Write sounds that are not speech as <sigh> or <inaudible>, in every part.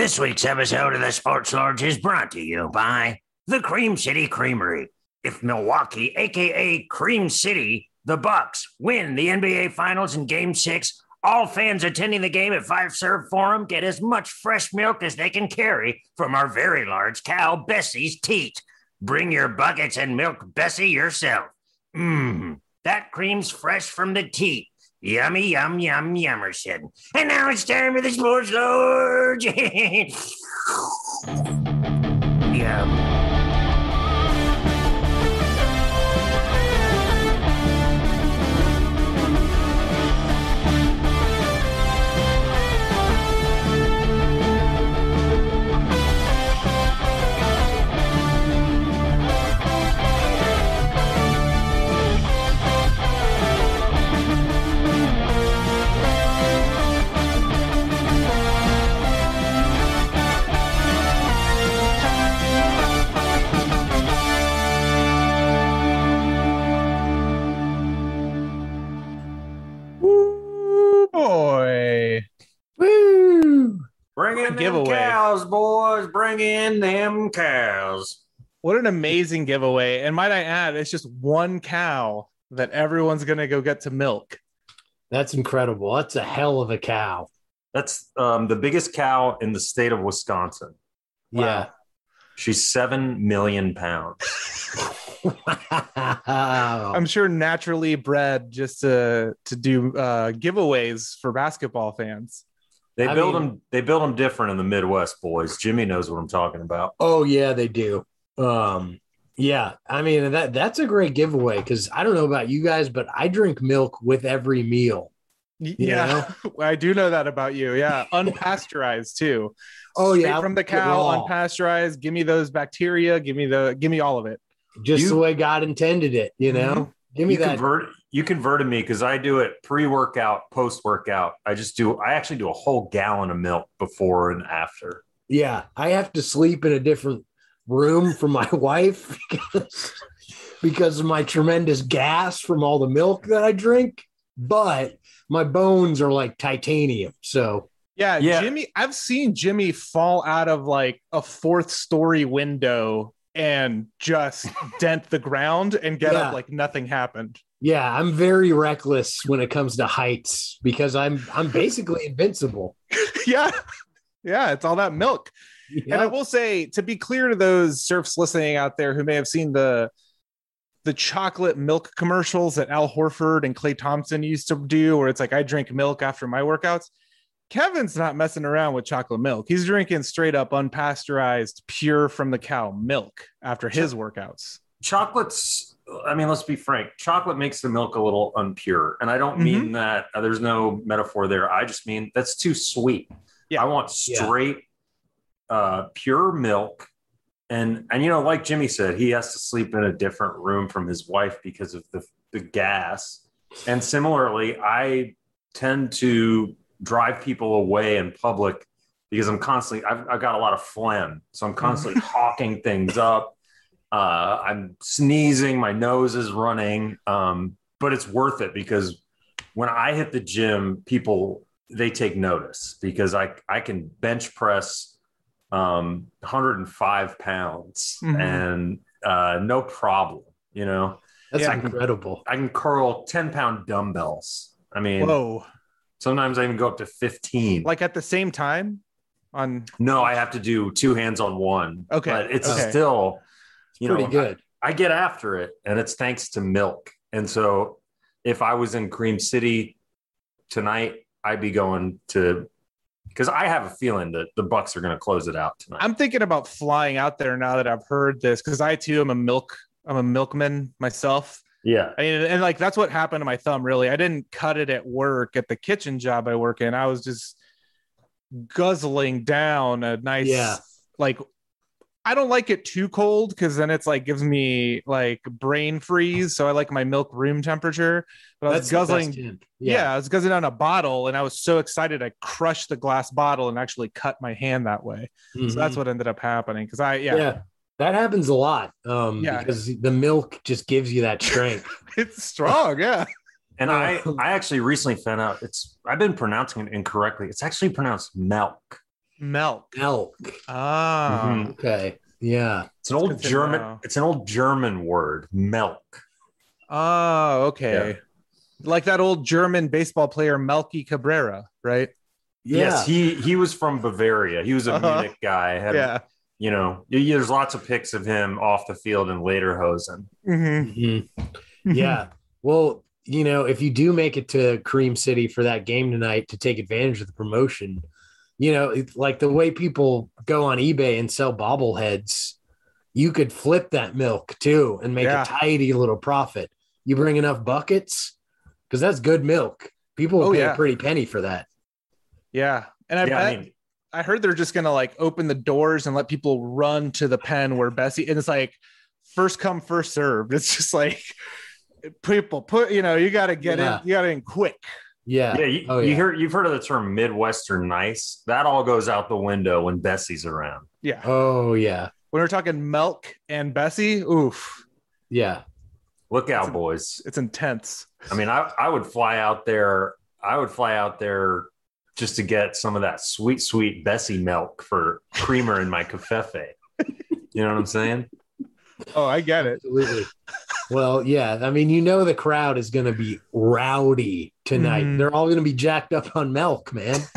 This week's episode of the Sports Lords is brought to you by the Cream City Creamery. If Milwaukee, aka Cream City, the Bucks win the NBA Finals in Game 6, all fans attending the game at Fiserv Forum get as much fresh milk as they can carry from our very large cow, Bessie's teat. Bring your buckets and milk Bessie yourself. Mmm, that cream's fresh from the teat. Yummy, yum, yum, yummerson. And now it's time for the Sports Lords. <laughs> yum. Bring in them giveaway. cows, boys. Bring in them cows. What an amazing giveaway. And might I add, it's just one cow that everyone's going to go get to milk. That's incredible. That's a hell of a cow. That's um, the biggest cow in the state of Wisconsin. Yeah. She's seven million pounds. wow. <laughs> <laughs> I'm sure naturally bred just to, to do uh, giveaways for basketball fans. They I build mean- them. They build them different in the Midwest, boys. Jimmy knows what I'm talking about. Oh yeah, they do. Um, yeah, I mean that that's a great giveaway because I don't know about you guys, but I drink milk with every meal. Yeah. Yeah, <laughs> I do know that about you. Yeah, unpasteurized too. Oh Straight yeah, from the I drink it cow, unpasteurized. Give me those bacteria. Give me the. Give me all of it. just You- the way God intended it. You know, give me You that. convert. You converted me because I do it pre-workout, post-workout. I just do. I actually do a whole gallon of milk before and after. yeah, I have to sleep in a different room from my <laughs> wife because, because of my tremendous gas from all the milk that I drink. But my bones are like titanium, so Yeah, Yeah. Jimmy. I've seen Jimmy fall out of like a fourth story window and just dent the ground and get Yeah. up like nothing happened. Yeah, I'm very reckless when it comes to heights because I'm I'm basically invincible. <laughs> yeah, yeah. It's all that milk. And I will say, to be clear to those surfs listening out there who may have seen the the chocolate milk commercials that Al Horford and Klay Thompson used to do, where it's like I drink milk after my workouts. Kevin's not messing around with chocolate milk. He's drinking straight up unpasteurized, pure from the cow milk after his workouts. Chocolate's. I mean, let's be frank. Chocolate makes the milk a little unpure, and I don't Mm-hmm. mean that. uh, there's no metaphor there. I just mean that's too sweet. Yeah. I want Yeah. straight, uh, pure milk. And and you know, like Jimmy said, he has to sleep in a different room from his wife because of the the gas. And similarly, I tend to drive people away in public because I'm constantly I've, I've got a lot of phlegm, so I'm constantly hawking things up. Uh, I'm sneezing, my nose is running, um, but it's worth it because when I hit the gym, people they take notice because I I can bench press um 105 pounds Mhm. and uh no problem you know That's Yeah. incredible. i can curl 10 pound dumbbells i mean Whoa! Sometimes i even go up to 15 Like at the same time on no i have to do two hands on one Okay, but it's okay. still you know Pretty good. I get after it, and it's thanks to milk. And so, if I was in Cream City tonight, I'd be going to because I have a feeling that the Bucks are going to close it out tonight. I'm thinking about flying out there now that I've heard this because I too am a milk. I'm a milkman myself. Yeah, I mean, and like that's what happened to my thumb. Really, I didn't cut it at work at the kitchen job I work in. I was just guzzling down a nice, Yeah. like. I don't like it too cold because then it's like gives me like brain freeze. So I like my milk room temperature. But I was That's the best guzzling. hint. Yeah. I was guzzling down a bottle, and I was so excited I crushed the glass bottle and actually cut my hand that way. Mhm. So that's what ended up happening. Because I yeah. yeah, That happens a lot. Um, Yeah. because the milk just gives you that strength. <laughs> it's strong. Yeah. and I Uh, <laughs> I actually recently found out it's I've been pronouncing it incorrectly. It's actually pronounced milk. Milk. Milk. Ah. Mhm. Okay. Yeah. It's an old German. know. It's an old German word. Milk. Oh, okay. Like that old German baseball player Melky Cabrera, right? Yeah. Yes, he he was from Bavaria. He was a Uh-huh. Munich guy. Had, yeah. You know, there's lots of pics of him off the field in Lederhosen. Mhm. Mhm. Yeah. Well, you know, if you do make it to Cream City for that game tonight to take advantage of the promotion, you know, like the way people go on eBay and sell bobbleheads, you could flip that milk too and make Yeah. a tidy little profit. You bring enough buckets because that's good milk. People will Oh, pay yeah. a pretty penny for that. Yeah. And I yeah, bet I mean, I heard they're just gonna like open the doors and let people run to the pen where Bessie and it's like first come, first served. It's just like people put, you know, you gotta get Yeah. in, you gotta in quick. Yeah. yeah, you, Oh, you yeah. hear you've heard of the term Midwestern nice. That all goes out the window when Bessie's around. Yeah. Oh, yeah. When we're talking milk and Bessie, oof, Yeah. Look out, a- boys. it's intense. I mean, I, I would fly out there. I would fly out there just to get some of that sweet, sweet Bessie milk for creamer in my cafefe. You know what I'm saying? Oh, I get it. Absolutely. well, yeah. I mean, you know, the crowd is going to be rowdy tonight. Mhm. They're all going to be jacked up on milk, man. <laughs>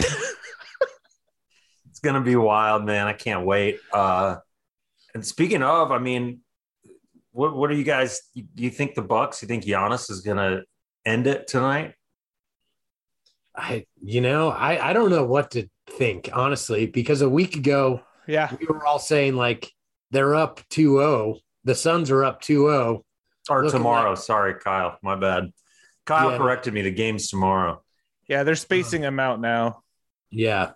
It's gonna be wild, man. I can't wait. Uh, and speaking of, I mean, what what are you guys? Do you think the Bucks? You think Giannis is gonna end it tonight? I, you know, I, I don't know what to think, honestly, because a week ago, Yeah. we were all saying like they're up 2 0. The Suns are up 2 0. Or Looking tomorrow? Sorry, Kyle. My bad. Kyle Yeah. corrected me. The game's tomorrow. Yeah, they're spacing them out now. Yeah.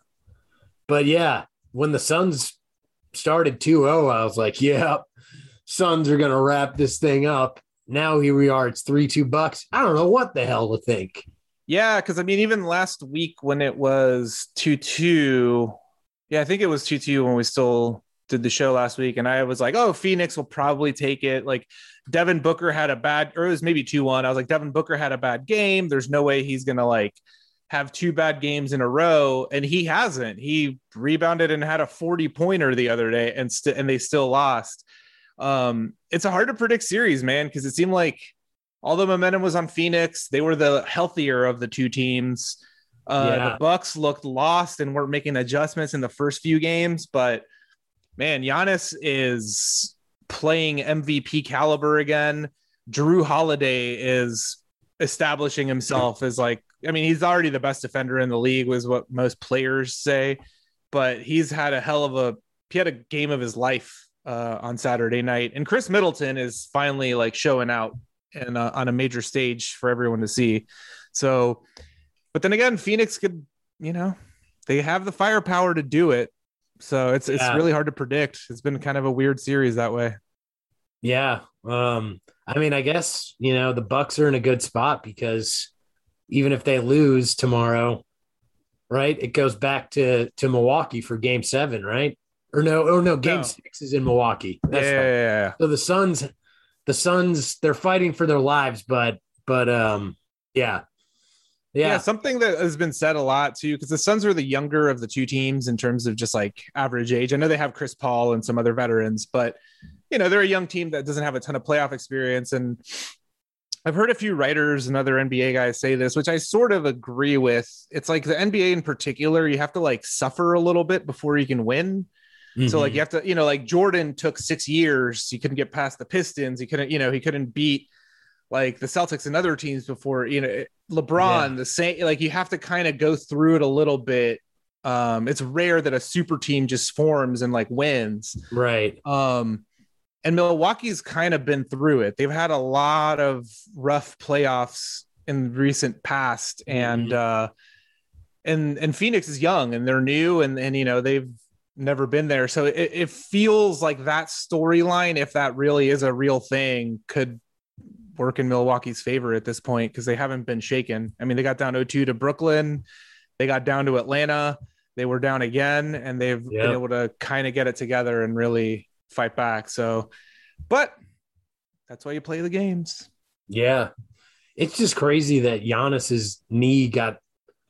But yeah, when the Suns started 2 0, I was like, yeah, Suns are going to wrap this thing up. Now here we are. It's 3 2 bucks. I don't know what the hell to think. Yeah, because I mean, even last week when it was 2 2, yeah, I think it was 2 2 when we still did the show last week. And I was like, oh, Phoenix will probably take it. Like, Devin Booker had a bad, or it was maybe 2 1. I was like, Devin Booker had a bad game. There's no way he's going to like have two bad games in a row. And he hasn't. He rebounded and had a 40 pointer the other day and, st- and they still lost. Um, it's a hard to predict series, man, because it seemed like all the momentum was on Phoenix. They were the healthier of the two teams. Uh, Yeah. The Bucks looked lost and weren't making adjustments in the first few games, but man, Giannis is playing MVP caliber again. Jrue Holiday is establishing himself as like, I mean, he's already the best defender in the league, was what most players say, but he's had a hell of a he had a game of his life uh, on Saturday night, and Khris Middleton is finally like showing out and uh, on a major stage for everyone to see. So, but then again, Phoenix could, you know, they have the firepower to do it. So it's it's really hard to predict. It's been kind of a weird series that way. Yeah. Um, I mean, I guess, you know, the Bucks are in a good spot because even if they lose tomorrow, right, it goes back to to Milwaukee for game seven, right? Or no, oh no, game No. six is in Milwaukee. Yeah, That's yeah, yeah, yeah. So the Suns, the Suns, they're fighting for their lives, but but um, yeah, Yeah, yeah, something that has been said a lot too, because the Suns are the younger of the two teams in terms of just like average age. I know they have Chris Paul and some other veterans, but you know they're a young team that doesn't have a ton of playoff experience. And I've heard a few writers and other NBA guys say this, which I sort of agree with. It's like the NBA in particular, you have to like suffer a little bit before you can win. So like you have to, you know, like Jordan took six years. He couldn't get past the Pistons. He couldn't, you know, he couldn't beat like the Celtics and other teams before, you know, LeBron, Yeah. the same, like you have to kind of go through it a little bit. Um, it's rare that a super team just forms and like wins. right, Um, and Milwaukee's kind of been through it. They've had a lot of rough playoffs in recent past, and uh, and and Phoenix is young and they're new, and and you know they've never been there, so it, it feels like that storyline, if that really is a real thing, could work in Milwaukee's favor at this point because they haven't been shaken. I mean, they got down 0-2 to Brooklyn, they got down to Atlanta, they were down again, and they've Yeah. been able to kind of get it together and really fight back. So, but that's why you play the games. yeah. It's just crazy that Giannis's knee got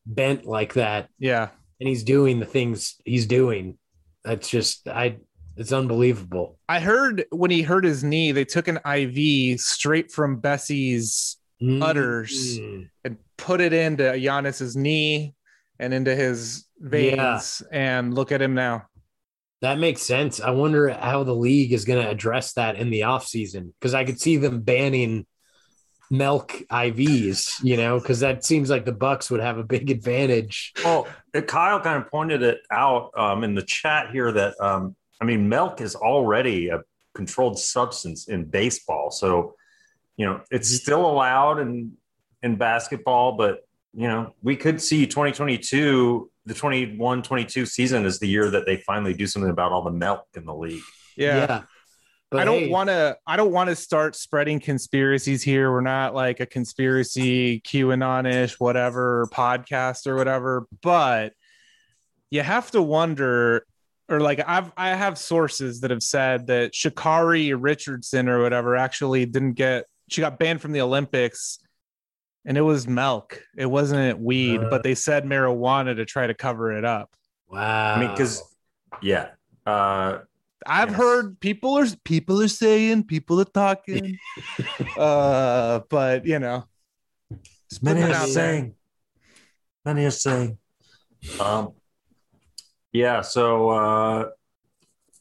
bent like that. Yeah. and he's doing the things he's doing. That's just I. It's unbelievable. I heard when he hurt his knee, they took an IV straight from Bessie's Udders. Mm. and put it into Giannis's knee and into his veins. Yeah. And look at him now. That makes sense. I wonder how the league is going to address that in the offseason because I could see them banning milk IVs, you know, because that seems like the Bucks would have a big advantage. Well, uh, Kyle kind of pointed it out um, in the chat here that um, I mean, milk is already a controlled substance in baseball, so you know it's still allowed in in basketball, but you know we could see 2022, the 21-22 season is the year that they finally do something about all the milk in the league. Yeah. But I don't hey, want to. I don't want to start spreading conspiracies here. We're not like a conspiracy QAnon-ish whatever podcast or whatever. But you have to wonder, or like I've I have sources that have said that Sha'Carri Richardson or whatever actually didn't get. She got banned from the Olympics, and it was milk. It wasn't weed, Uh. but they said marijuana to try to cover it up. Wow. I mean, because yeah, uh, I've Yes. heard people are people are saying people are talking, <laughs> uh, but you know, just many it are out there. saying, many are saying, um, yeah. So uh,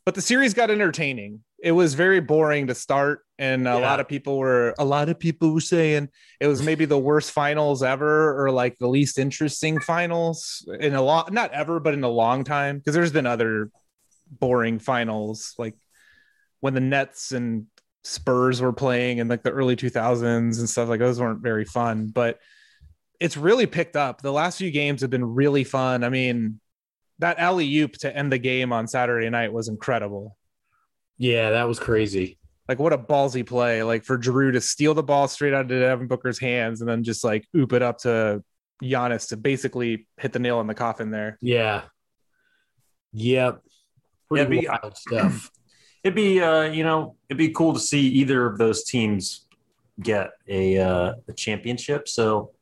But the series got entertaining. It was very boring to start, and a Yeah. lot of people were a lot of people were saying it was maybe the worst finals ever, or like the least interesting finals in a long not ever, but in a long time. Because there's been other boring finals, like when the Nets and Spurs were playing in like the early 2000s and stuff like those weren't very fun, but it's really picked up. The last few games have been really fun. I mean, that alley oop to end the game on Saturday night was incredible. yeah, that was crazy. Like what a ballsy play! Like for Jrue to steal the ball straight out of Devin Booker's hands and then just like oop it up to Giannis to basically hit the nail in the coffin there. Yeah. Yep. Pretty It'd be- wild stuff. <clears throat> it'd be uh, you know it'd be cool to see either of those teams get a uh, a championship. So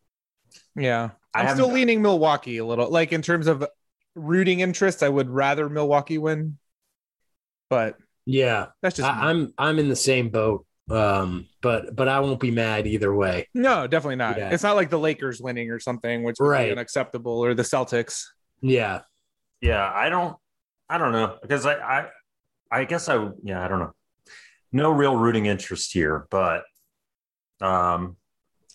Yeah, I I'm still leaning Milwaukee a little. Like in terms of rooting interest, I would rather Milwaukee win, but Yeah. that's just I, I'm I'm in the same boat. Um, but but I won't be mad either way. no, definitely not. Yeah. It's not like the Lakers winning or something, which would Right. be unacceptable, or the Celtics. Yeah. yeah, I don't I don't know because I I I guess I yeah I don't know. No real rooting interest here, but um,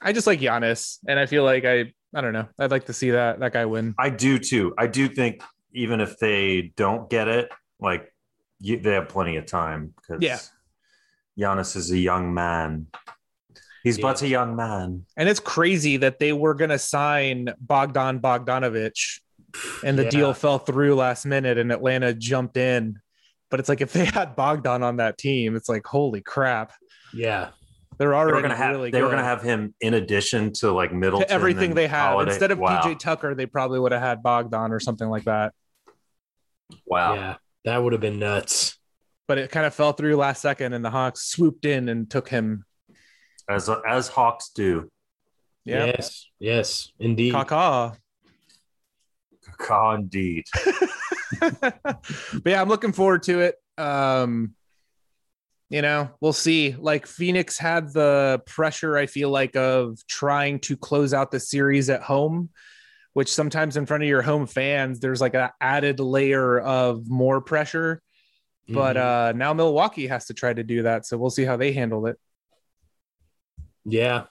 I just like Giannis, and I feel like I I don't know. I'd like to see that that guy win. I do too. I do think even if they don't get it, like you, they have plenty of time because Yeah. Giannis is a young man. He's Yeah. but a young man. And it's crazy that they were going to sign Bogdan Bogdanovich and the Yeah. deal fell through last minute and Atlanta jumped in. But it's like if they had Bogdan on that team, it's like, holy crap. Yeah. They're They already were gonna have really they were gonna have him in addition to like middle to everything they have. Holiday. Instead of wow. PJ Tucker, they probably would have had Bogdan or something like that. Wow. Yeah. That would have been nuts. But it kind of fell through last second and the Hawks swooped in and took him. As as Hawks do. Yeah. Yes. Yes. Indeed. Kaka. Caw indeed. <laughs> but yeah, I'm looking forward to it. Um, you know, we'll see. Like Phoenix had the pressure, I feel like, of trying to close out the series at home, which sometimes in front of your home fans, there's like an added layer of more pressure. But Mhm. uh now Milwaukee has to try to do that. So we'll see how they handle it. yeah.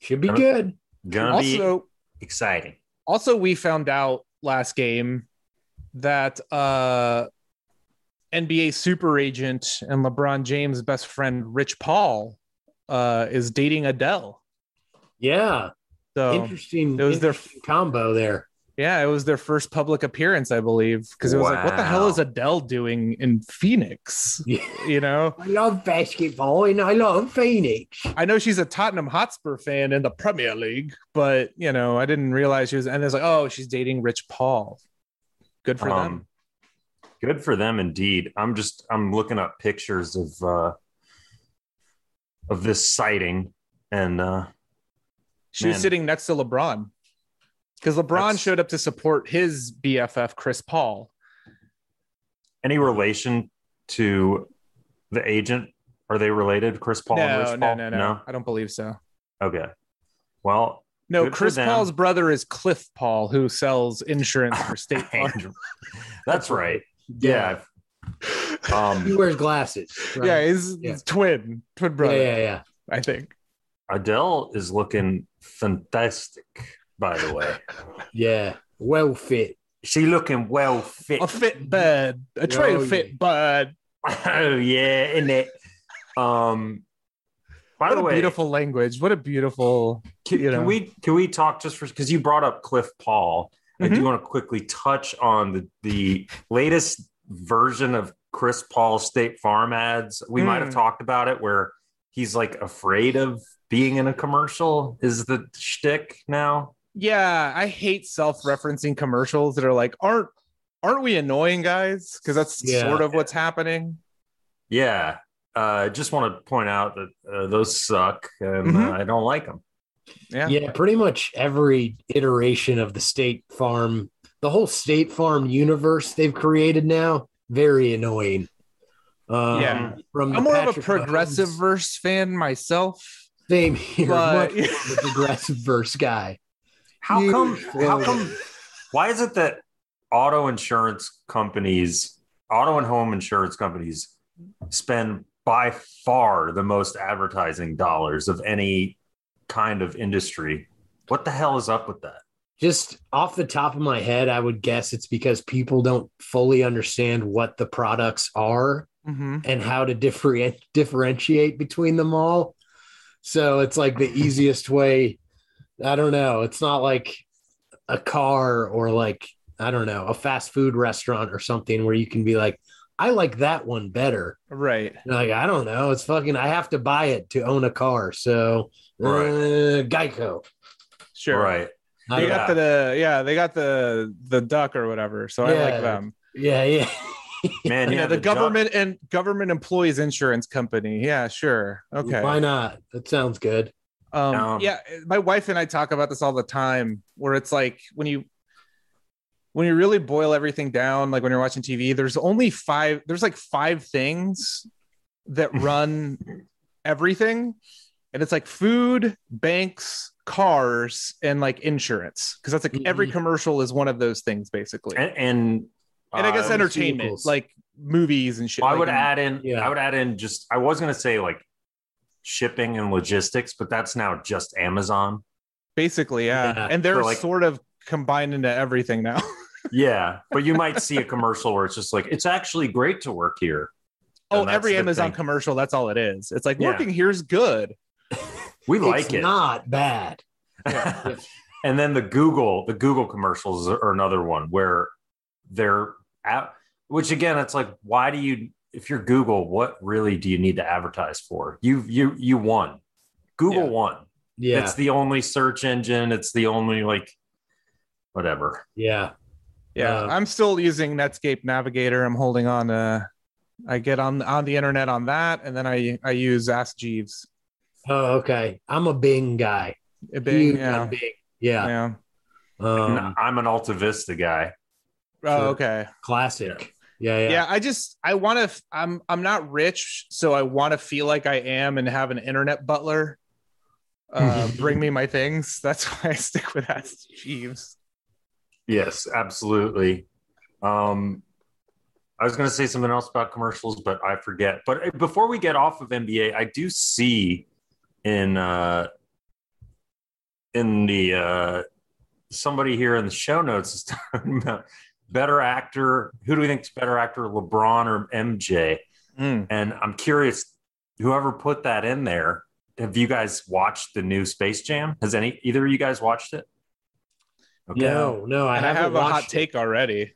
Should be Gonna- good. Gonna be Also, exciting. Also we found out last game that uh NBA super agent and LeBron James' best friend Rich Paul uh is dating Adele. Yeah. So interesting. it was their- interesting combo there. Yeah, it was their first public appearance, I believe, because it was like, what the hell is Adele doing in Phoenix? Yeah. You know, I love basketball and I love Phoenix. I know she's a Tottenham Hotspur fan in the Premier League, but you know, I didn't realize she was. And it's like, oh, she's dating Rich Paul. Good for them. Um, good for them indeed. I'm just I'm looking up pictures of uh of this sighting and uh She was sitting next to LeBron. Because LeBron That's- showed up to support his BFF Chris Paul. Any relation to the agent? Are they related, Chris Paul and No, Rich no, Paul? no, no, I don't believe so. Okay. Well, No, Chris. Paul's brother is Cliff Paul, who sells insurance for State <laughs> Farm. that's <laughs> right. Yeah. Um, He wears glasses. right? Yeah, he's, Yeah. he's twin, twin yeah, brother. yeah, yeah. I think. Adele is looking fantastic, by the way. <laughs> Yeah. Well fit. She looking well fit. A fit bud, a tray Oh, of fit yeah. bud. <laughs> oh yeah, in it. Um. By What the a way, beautiful language. What a beautiful. Can, you know. can we can we talk just for because you brought up Cliff Paul? I Mhm. do want to quickly touch on the the latest version of Chris Paul State Farm ads. We might have Mm. talked about it where he's like afraid of being in a commercial. Is the shtick now? Yeah, I hate self-referencing commercials that are like, aren't aren't we annoying guys? Because that's Yeah. sort of what's happening. Yeah. Uh, I just want to point out that uh, those suck and Mhm. uh, I don't like them. Yeah. Yeah, pretty much every iteration of the State Farm, the whole State Farm universe they've created now, very annoying. Um, Yeah. from I'm more of a progressive Mahomes- verse fan myself. Same here, but- much more of a <laughs> progressive verse guy. How You come? How come? Why is it that auto insurance companies, auto and home insurance companies, spend by far the most advertising dollars of any kind of industry? What the hell is up with that? Just off the top of my head, I would guess it's because people don't fully understand what the products are Mhm. and how to different, differentiate between them all. So it's like the easiest way. I don't know. It's not like a car or like, I don't know, a fast food restaurant or something where you can be like, I like that one better. Right. Like, I don't know. It's fucking, I have to buy it to own a car. So, uh, Right. Geico. Sure. Right. They don't- got the yeah, they got the the duck or whatever. So I like them. yeah, yeah. Man, <laughs> Yeah, yeah, the, jump- government and government employees insurance company. Yeah, sure. Okay. Why not? That sounds good. Um, Um, yeah, my wife and I talk about this all the time. Where it's like when you when you really boil everything down, like when you're watching TV, there's only five. There's like five things that <laughs> run everything, and it's like food, banks, cars, and like insurance. Because that's like every Mhm. commercial is one of those things basically. And, and and, I guess uh, entertainment, vehicles. like movies and shit. I like, would add in. Yeah. I would add in just. I was going to say like shipping and logistics, but that's now just Amazon. basically, yeah. Yeah. And they're So, like- sort of combined into everything now. <laughs> Yeah, but you might see a commercial where it's just like it's actually great to work here. Oh, every Amazon thing. commercial, that's all it is. It's like Yeah. working here's good. <laughs> We like it's it. not bad. <laughs> and then the Google, the Google commercials are another one where they're at, which again, it's like, why do you, if you're Google, what really do you need to advertise for? You, you, you won. Google Yeah. won. Yeah. It's the only search engine. It's the only like, whatever. yeah. Yeah, Uh, I'm still using Netscape Navigator. I'm holding on to. I get on on the internet on that, and then I I use Ask Jeeves. Oh, okay. I'm a Bing guy. A Bing, Huge yeah, Bing. Yeah. yeah. Um, I'm an Alta Vista guy. Oh, okay. classic. Yeah. Yeah. Yeah. I just I want to. I'm I'm not rich, so I want to feel like I am and have an internet butler. Uh, <laughs> bring me my things. That's <laughs> why I stick with Ask Jeeves. Yes, absolutely. Um, I was going to say something else about commercials, but I forget. But uh, before we get off of NBA, I do see in uh, in the uh, somebody here in the show notes is <laughs> talking about better actor. Who do we think is better actor, LeBron or MJ? Mm. And I'm curious, whoever put that in there. Have you guys watched the new Space Jam? Has any either of you guys watched it? No, no, I I haven't have a hot watched it. take already.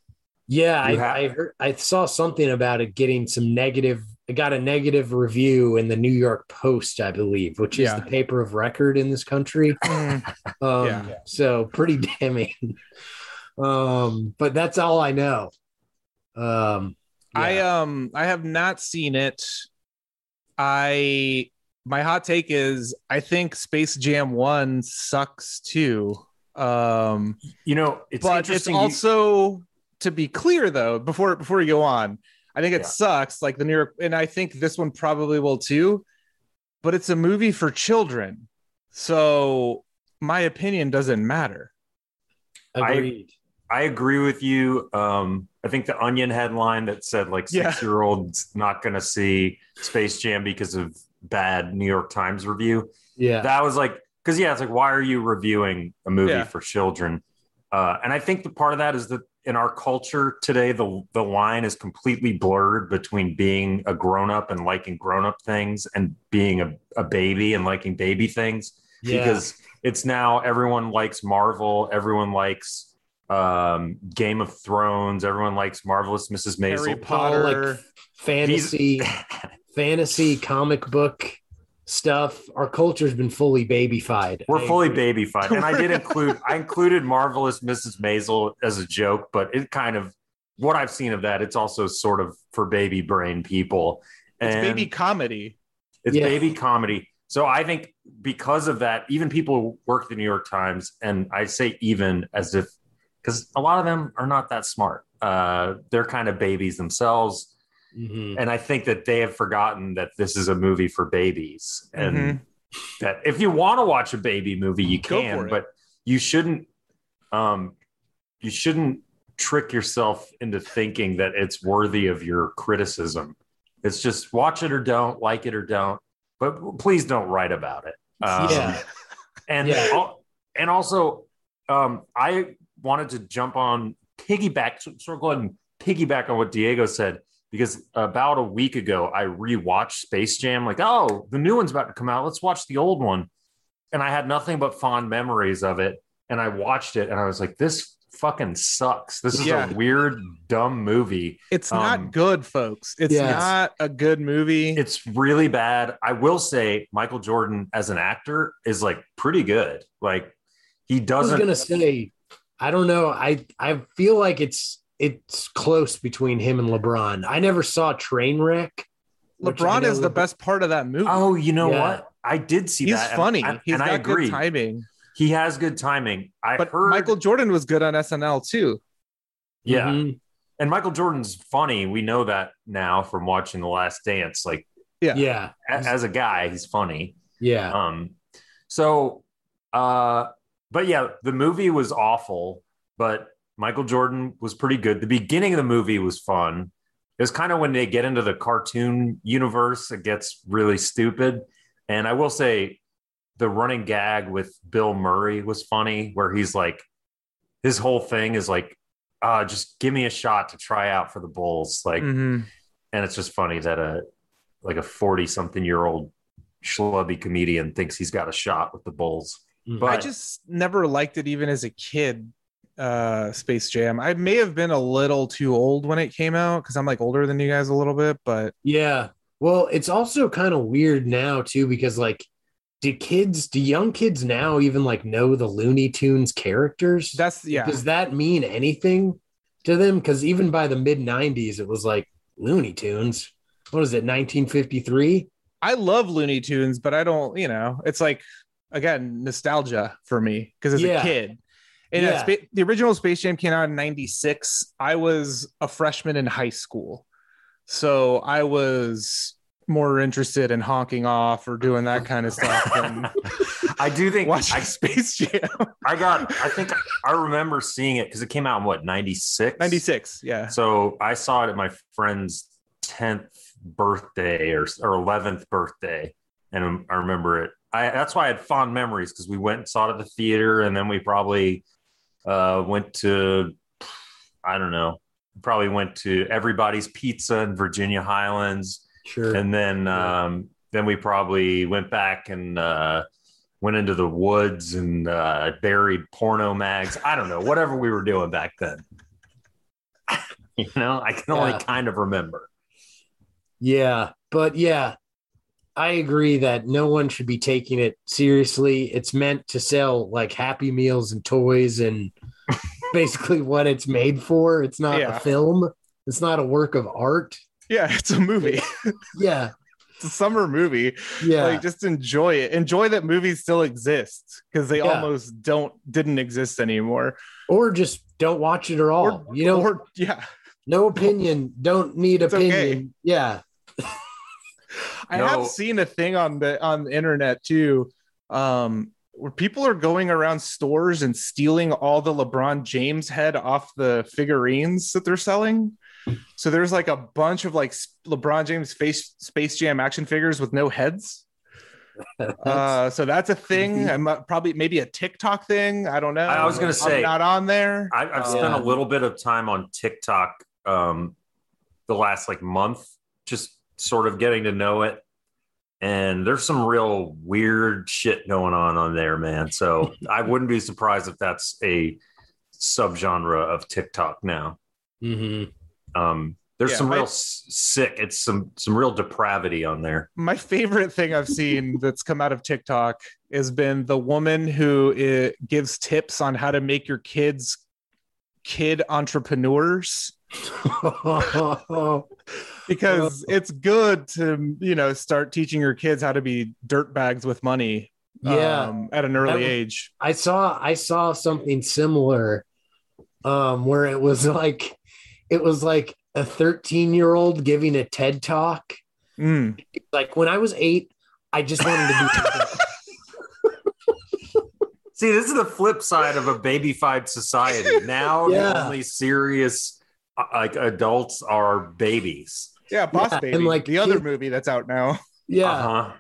Yeah, I, I heard I saw something about it getting some negative. It got a negative review in the New York Post, I believe, which is Yeah. the paper of record in this country. Mm. <laughs> Um, Yeah. So pretty damning. Um, but that's all I know. Um, I um I have not seen it. I my hot take is I think Space Jam 1 sucks too. Um, You know, it's but it's interesting. you- also to be clear though, before before we go on, I think it Yeah. sucks. Like the New York, and I think this one probably will too. But it's a movie for children, so my opinion doesn't matter. I- Agreed. I agree with you. Um, I think the Onion headline that said like Yeah. six year olds not going to see Space Jam because of bad New York Times review. yeah. That was like, because yeah, it's like, why are you reviewing a movie Yeah. for children? Uh, and I think the part of that is that in our culture today, the the line is completely blurred between being a grown up and liking grown up things and being a, a baby and liking baby things yeah. because it's now everyone likes Marvel, everyone likes um, Game of Thrones, everyone likes Marvelous Mrs. Harry Maisel. Potter. All, like fantasy, <laughs> fantasy comic book stuff. Our culture's been fully babyfied. We're I fully agree. babyfied, and I did <laughs> include I included Marvelous Mrs. Maisel as a joke, but it kind of what I've seen of that, it's also sort of for baby brain people. It's baby comedy. It's Yeah. baby comedy. So I think because of that, even people who work at the New York Times, and I say even as if because a lot of them are not that smart. Uh, they're kind of babies themselves. Mhm. And I think that they have forgotten that this is a movie for babies. And Mhm. that if you want to watch a baby movie, you can, but you shouldn't um you shouldn't trick yourself into thinking that it's worthy of your criticism. It's just watch it or don't, like it or don't, but please don't write about it. Um, Yeah. and Yeah. al- and also um I wanted to jump on piggyback so- sort of go ahead and piggyback on what Diego said because about a week ago I rewatched Space Jam like oh the new one's about to come out let's watch the old one and I had nothing but fond memories of it and I watched it and I was like this fucking sucks this is Yeah. a weird dumb movie It's Um, not good, folks. It's Yes. not a good movie. it's really bad. I will say Michael Jordan as an actor is like pretty good. Like he I was doesn't gonna say, I don't know. I I feel like it's it's close between him and LeBron. I never saw Trainwreck. which I LeBron is the LeBron- best part of that movie. Oh, you know Yeah. what? I did see He's that. funny. and, He's and got I agree. good timing. He has good timing. I But heard Michael Jordan was good on SNL too. Yeah. Mhm. And Michael Jordan's funny. We know that now from watching The Last Dance. Like Yeah. yeah, a- as a guy, he's funny. yeah. Um, so, uh, but yeah, the movie was awful, but Michael Jordan was pretty good. The beginning of the movie was fun. It was kind of when they get into the cartoon universe, it gets really stupid. And I will say, the running gag with Bill Murray was funny, where he's like, his whole thing is like, uh, just give me a shot to try out for the Bulls. Like, Mhm. and it's just funny that a like a 40 something year old schlubby comedian thinks he's got a shot with the bulls. But I just never liked it even as a kid. Uh, Space Jam. I may have been a little too old when it came out because I'm like older than you guys a little bit, but Yeah. Well, it's also kind of weird now too because like do kids do young kids now even like know the Looney Tunes characters? that's yeah. Does that mean anything to them? Because even by the mid 90s, it was like Looney Tunes. What is it, 1953? I love Looney Tunes, but I don't, you know, it's like again nostalgia for me because as Yeah. a kid. And Yeah. Spa- the original Space Jam came out in '96. I was a freshman in high school, so I was more interested in honking off or doing that kind of stuff <laughs> i do think watching I, <laughs> Space Jam. I got i think i remember seeing it because it came out in what 96 '96, yeah. so i saw it at my friend's 10th birthday or, or 11th birthday and i remember it I, that's why i had fond memories because we went and saw it at the theater and then we probably uh, went to i don't know probably went to everybody's pizza in virginia highlands Sure. and then um, then we probably went back and uh, went into the woods and uh, buried porno mags. I don't know, whatever we were doing back then. <laughs> you know, I can only Yeah. kind of remember. Yeah, but yeah, I agree that no one should be taking it seriously. It's meant to sell like Happy Meals and toys and <laughs> basically what it's made for. It's not Yeah. a film. It's not a work of art. Yeah, it's a movie. Yeah. <laughs> it's a summer movie. Yeah. Like just enjoy it. Enjoy that movies still exist because they Yeah. almost don't didn't exist anymore. or just don't watch it at all. Or, you know, or yeah. no opinion, don't need It's opinion. okay. Yeah. <laughs> I No. have seen a thing on the on the internet too, um, where people are going around stores and stealing all the LeBron James head off the figurines that they're selling. So there's like a bunch of like LeBron James face Space Jam action figures with no heads. <laughs> Uh, so that's a thing. I'm probably maybe a TikTok thing. I don't know. I was gonna I'm say- not on there. I, I've Uh, spent Yeah. a little bit of time on TikTok um, the last like month, just sort of getting to know it. And there's some real weird shit going on on there, man. So I wouldn't be surprised if that's a subgenre of TikTok now. hmm Um, there's Yeah, some my- real s- sick. It's some some real depravity on there. my favorite thing I've seen that's come out of TikTok has been the woman who uh, gives tips on how to make your kids kid entrepreneurs <laughs> because it's good to you know start teaching your kids how to be dirt bags with money yeah. um, at an early That was- age I saw I saw something similar um where it was <laughs> like it was like a 13 year old giving a TED talk. Mm. Like when I was eight, I just wanted to be <laughs> See, this is the flip side of a babyfied society. Now the only serious uh, like adults are babies. yeah boss Yeah, baby and, like, the other movie that's out now yeah. Uh-huh.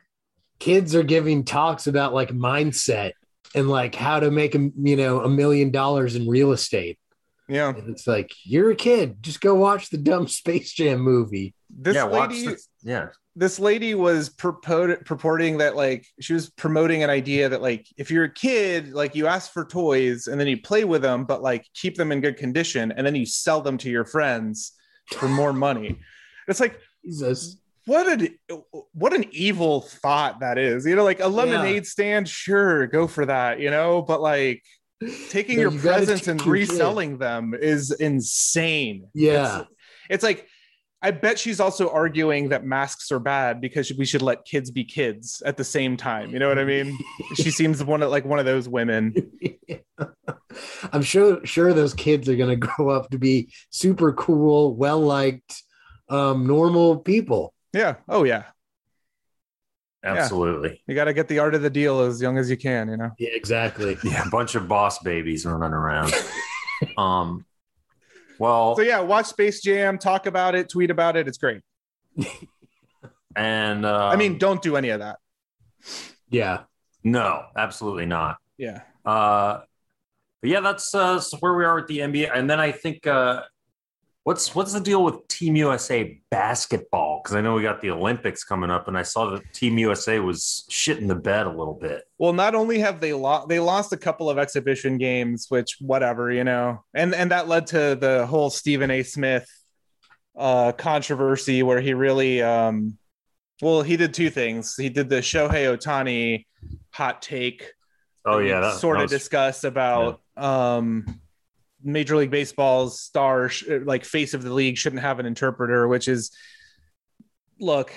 Kids are giving talks about like mindset and like how to make a you know a million dollars in real estate. yeah And it's like you're a kid, just go watch the dumb Space Jam movie. this yeah, watch lady. Yeah. This lady was purport- purporting that like she was promoting an idea that like if you're a kid like you ask for toys and then you play with them but like keep them in good condition and then you sell them to your friends for more money it's like Jesus. what an what an evil thought that is you know like a lemonade stand sure go for that you know but like taking No, your you presents and teach your kid. reselling them is insane Yeah. it's like I bet she's also arguing that masks are bad because we should let kids be kids at the same time. You know what I mean? she <laughs> seems one of like one of those women. <laughs> I'm sure sure those kids are gonna grow up to be super cool, well liked, um, normal people. Yeah. Oh yeah. Absolutely. You got to get the art of the deal as young as you can. You know. Yeah, exactly. Yeah. a bunch of boss babies running around. <laughs> um well So yeah, watch Space Jam, talk about it, tweet about it. It's great. <laughs> and uh I mean, don't do any of that. Yeah. no, absolutely not. Yeah. Uh but yeah, that's uh where we are with the NBA. And then I think uh what's what's the deal with Team USA basketball? Because I know we got the Olympics coming up, and I saw that Team USA was shitting the bed a little bit. Well, not only have they lost, they lost a couple of exhibition games, which whatever, you know, and and that led to the whole Stephen A. Smith uh, controversy where he really, um, well, he did two things. He did the Shohei Ohtani hot take. Oh yeah, that sort that of discussed about um, Major League Baseball's star, like face of the league, shouldn't have an interpreter, which is look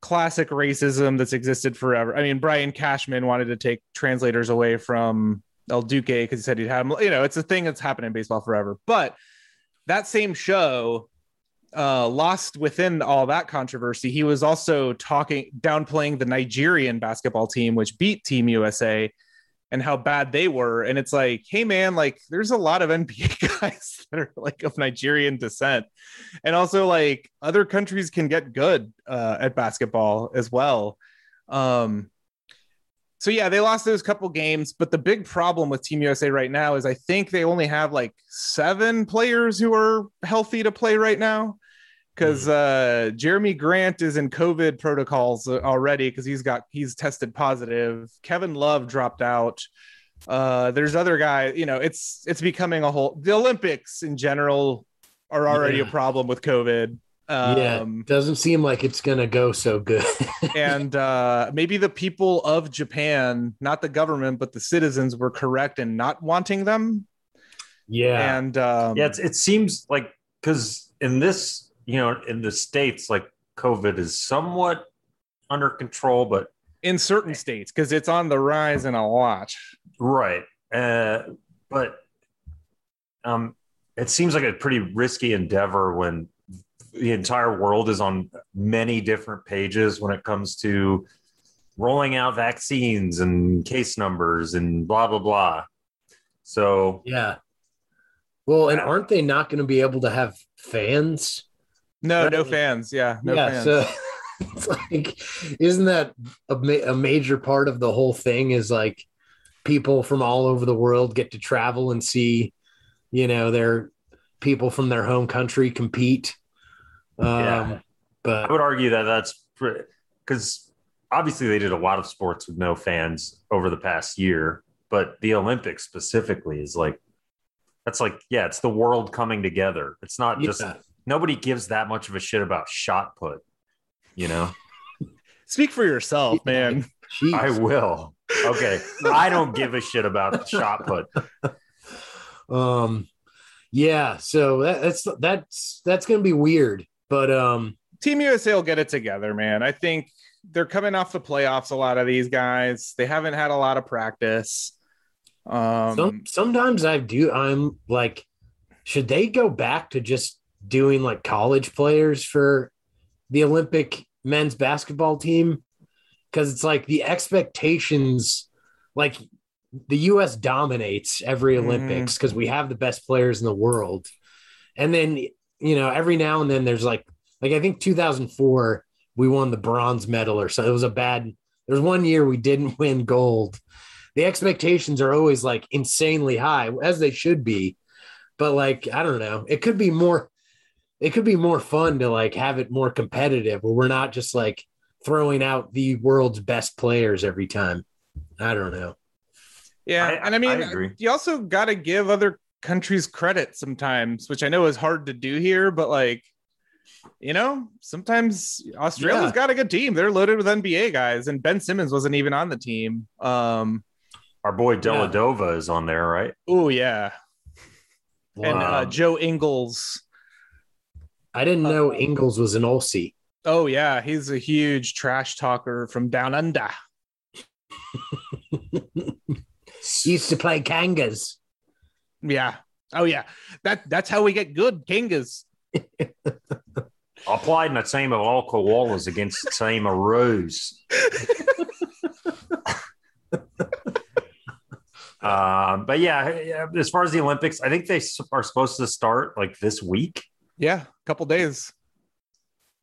classic racism that's existed forever. I mean, Brian Cashman wanted to take translators away from El Duque because he said he'd have them. You know, it's a thing that's happened in baseball forever. But that same show, uh, lost within all that controversy, he was also talking downplaying the Nigerian basketball team, which beat Team USA and how bad they were. And it's like, hey man, like there's a lot of <laughs> NBA guys <laughs> that are like of Nigerian descent. And also like other countries can get good uh, at basketball as well. Um so yeah, they lost those couple games, but the big problem with Team USA right now is I think they only have like seven players who are healthy to play right now. Because uh, Jerami Grant is in COVID protocols already because he's got he's tested positive. Kevin Love dropped out. Uh, there's other guys. You know, it's it's becoming a whole. The Olympics in general are already a problem with COVID. yeah. Um, Doesn't seem like it's gonna go so good. <laughs> and uh, maybe the people of Japan, not the government, but the citizens, were correct in not wanting them. yeah. And um, yeah, it's, it seems like because in this, you know, in the states, like COVID is somewhat under control, but in certain states because it's on the rise in a lot. right. Uh, but um, it seems like a pretty risky endeavor when the entire world is on many different pages when it comes to rolling out vaccines and case numbers and blah blah blah. So Yeah. Well, and aren't they not going to be able to have fans? No, no fans. Yeah, no yeah. fans. So <laughs> it's like, isn't that a, ma- a major part of the whole thing? Is like people from all over the world get to travel and see, you know, their people from their home country compete. Um, Yeah. But I would argue that that's because obviously they did a lot of sports with no fans over the past year, but the Olympics specifically is like that's like yeah, it's the world coming together. It's not just yeah. Nobody gives that much of a shit about shot put. You know, <laughs> Speak for yourself, man. Jeez. I will. Okay, I don't give a shit about shot put. <laughs> um, yeah. So that, that's that's that's going to be weird. But um, Team USA will get it together, man. I think they're coming off the playoffs. A lot of these guys, they haven't had a lot of practice. Um, Some, sometimes I do. I'm like, should they go back to just doing like college players for the Olympic men's basketball team? Because it's like the expectations, like the U.S. dominates every Mhm. Olympics because we have the best players in the world, and then you know every now and then there's like, like I think 2004 we won the bronze medal or so. It was a bad. there's one year we didn't <laughs> win gold the expectations are always like insanely high as they should be but like i don't know it could be more it could be more fun to like have it more competitive where we're not just like throwing out the world's best players every time i don't know yeah, I- and I mean, I agree. you also got to give other countries credit sometimes, which I know is hard to do here, but like, you know, sometimes Australia's Yeah. got a good team. They're loaded with NBA guys, and Ben Simmons wasn't even on the team. Um, Our boy Dellavedova is on there, right? oh yeah, and uh, Joe Ingles. I didn't know ingles was an Aussie. Oh yeah, he's a huge trash talker from down under. <laughs> used to play kangas Yeah. Oh yeah. That that's how we get good kangas. I played in a team of all koalas against a team of roos. <laughs> um, but yeah, yeah, as far as the Olympics, I think they are supposed to start like this week. Yeah, a couple days.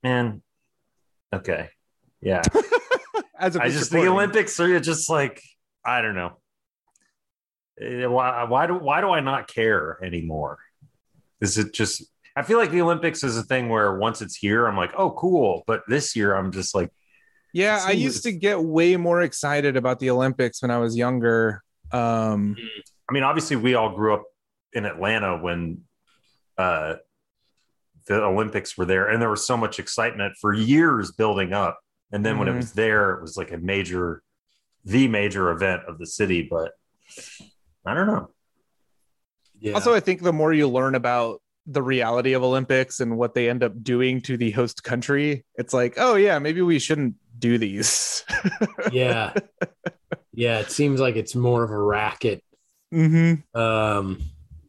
Man, okay, yeah. <laughs> As of I just the. Olympics are just like I don't know. Eh, Why, why do why do I not care anymore? Is it just? I feel like the Olympics is a thing where once it's here, I'm like, oh, cool. But this year, I'm just like, Yeah, I used to get way more excited about the Olympics when I was younger. Um, I mean, obviously, we all grew up in Atlanta when uh, the Olympics were there, and there was so much excitement for years building up. And then when it Mhm. was there, it was like a major, the major event of the city. But I don't know. yeah Also, I think the more you learn about the reality of Olympics and what they end up doing to the host country, it's like, oh yeah, maybe we shouldn't do these. <laughs> yeah yeah it seems like it's more of a racket mm-hmm. Um,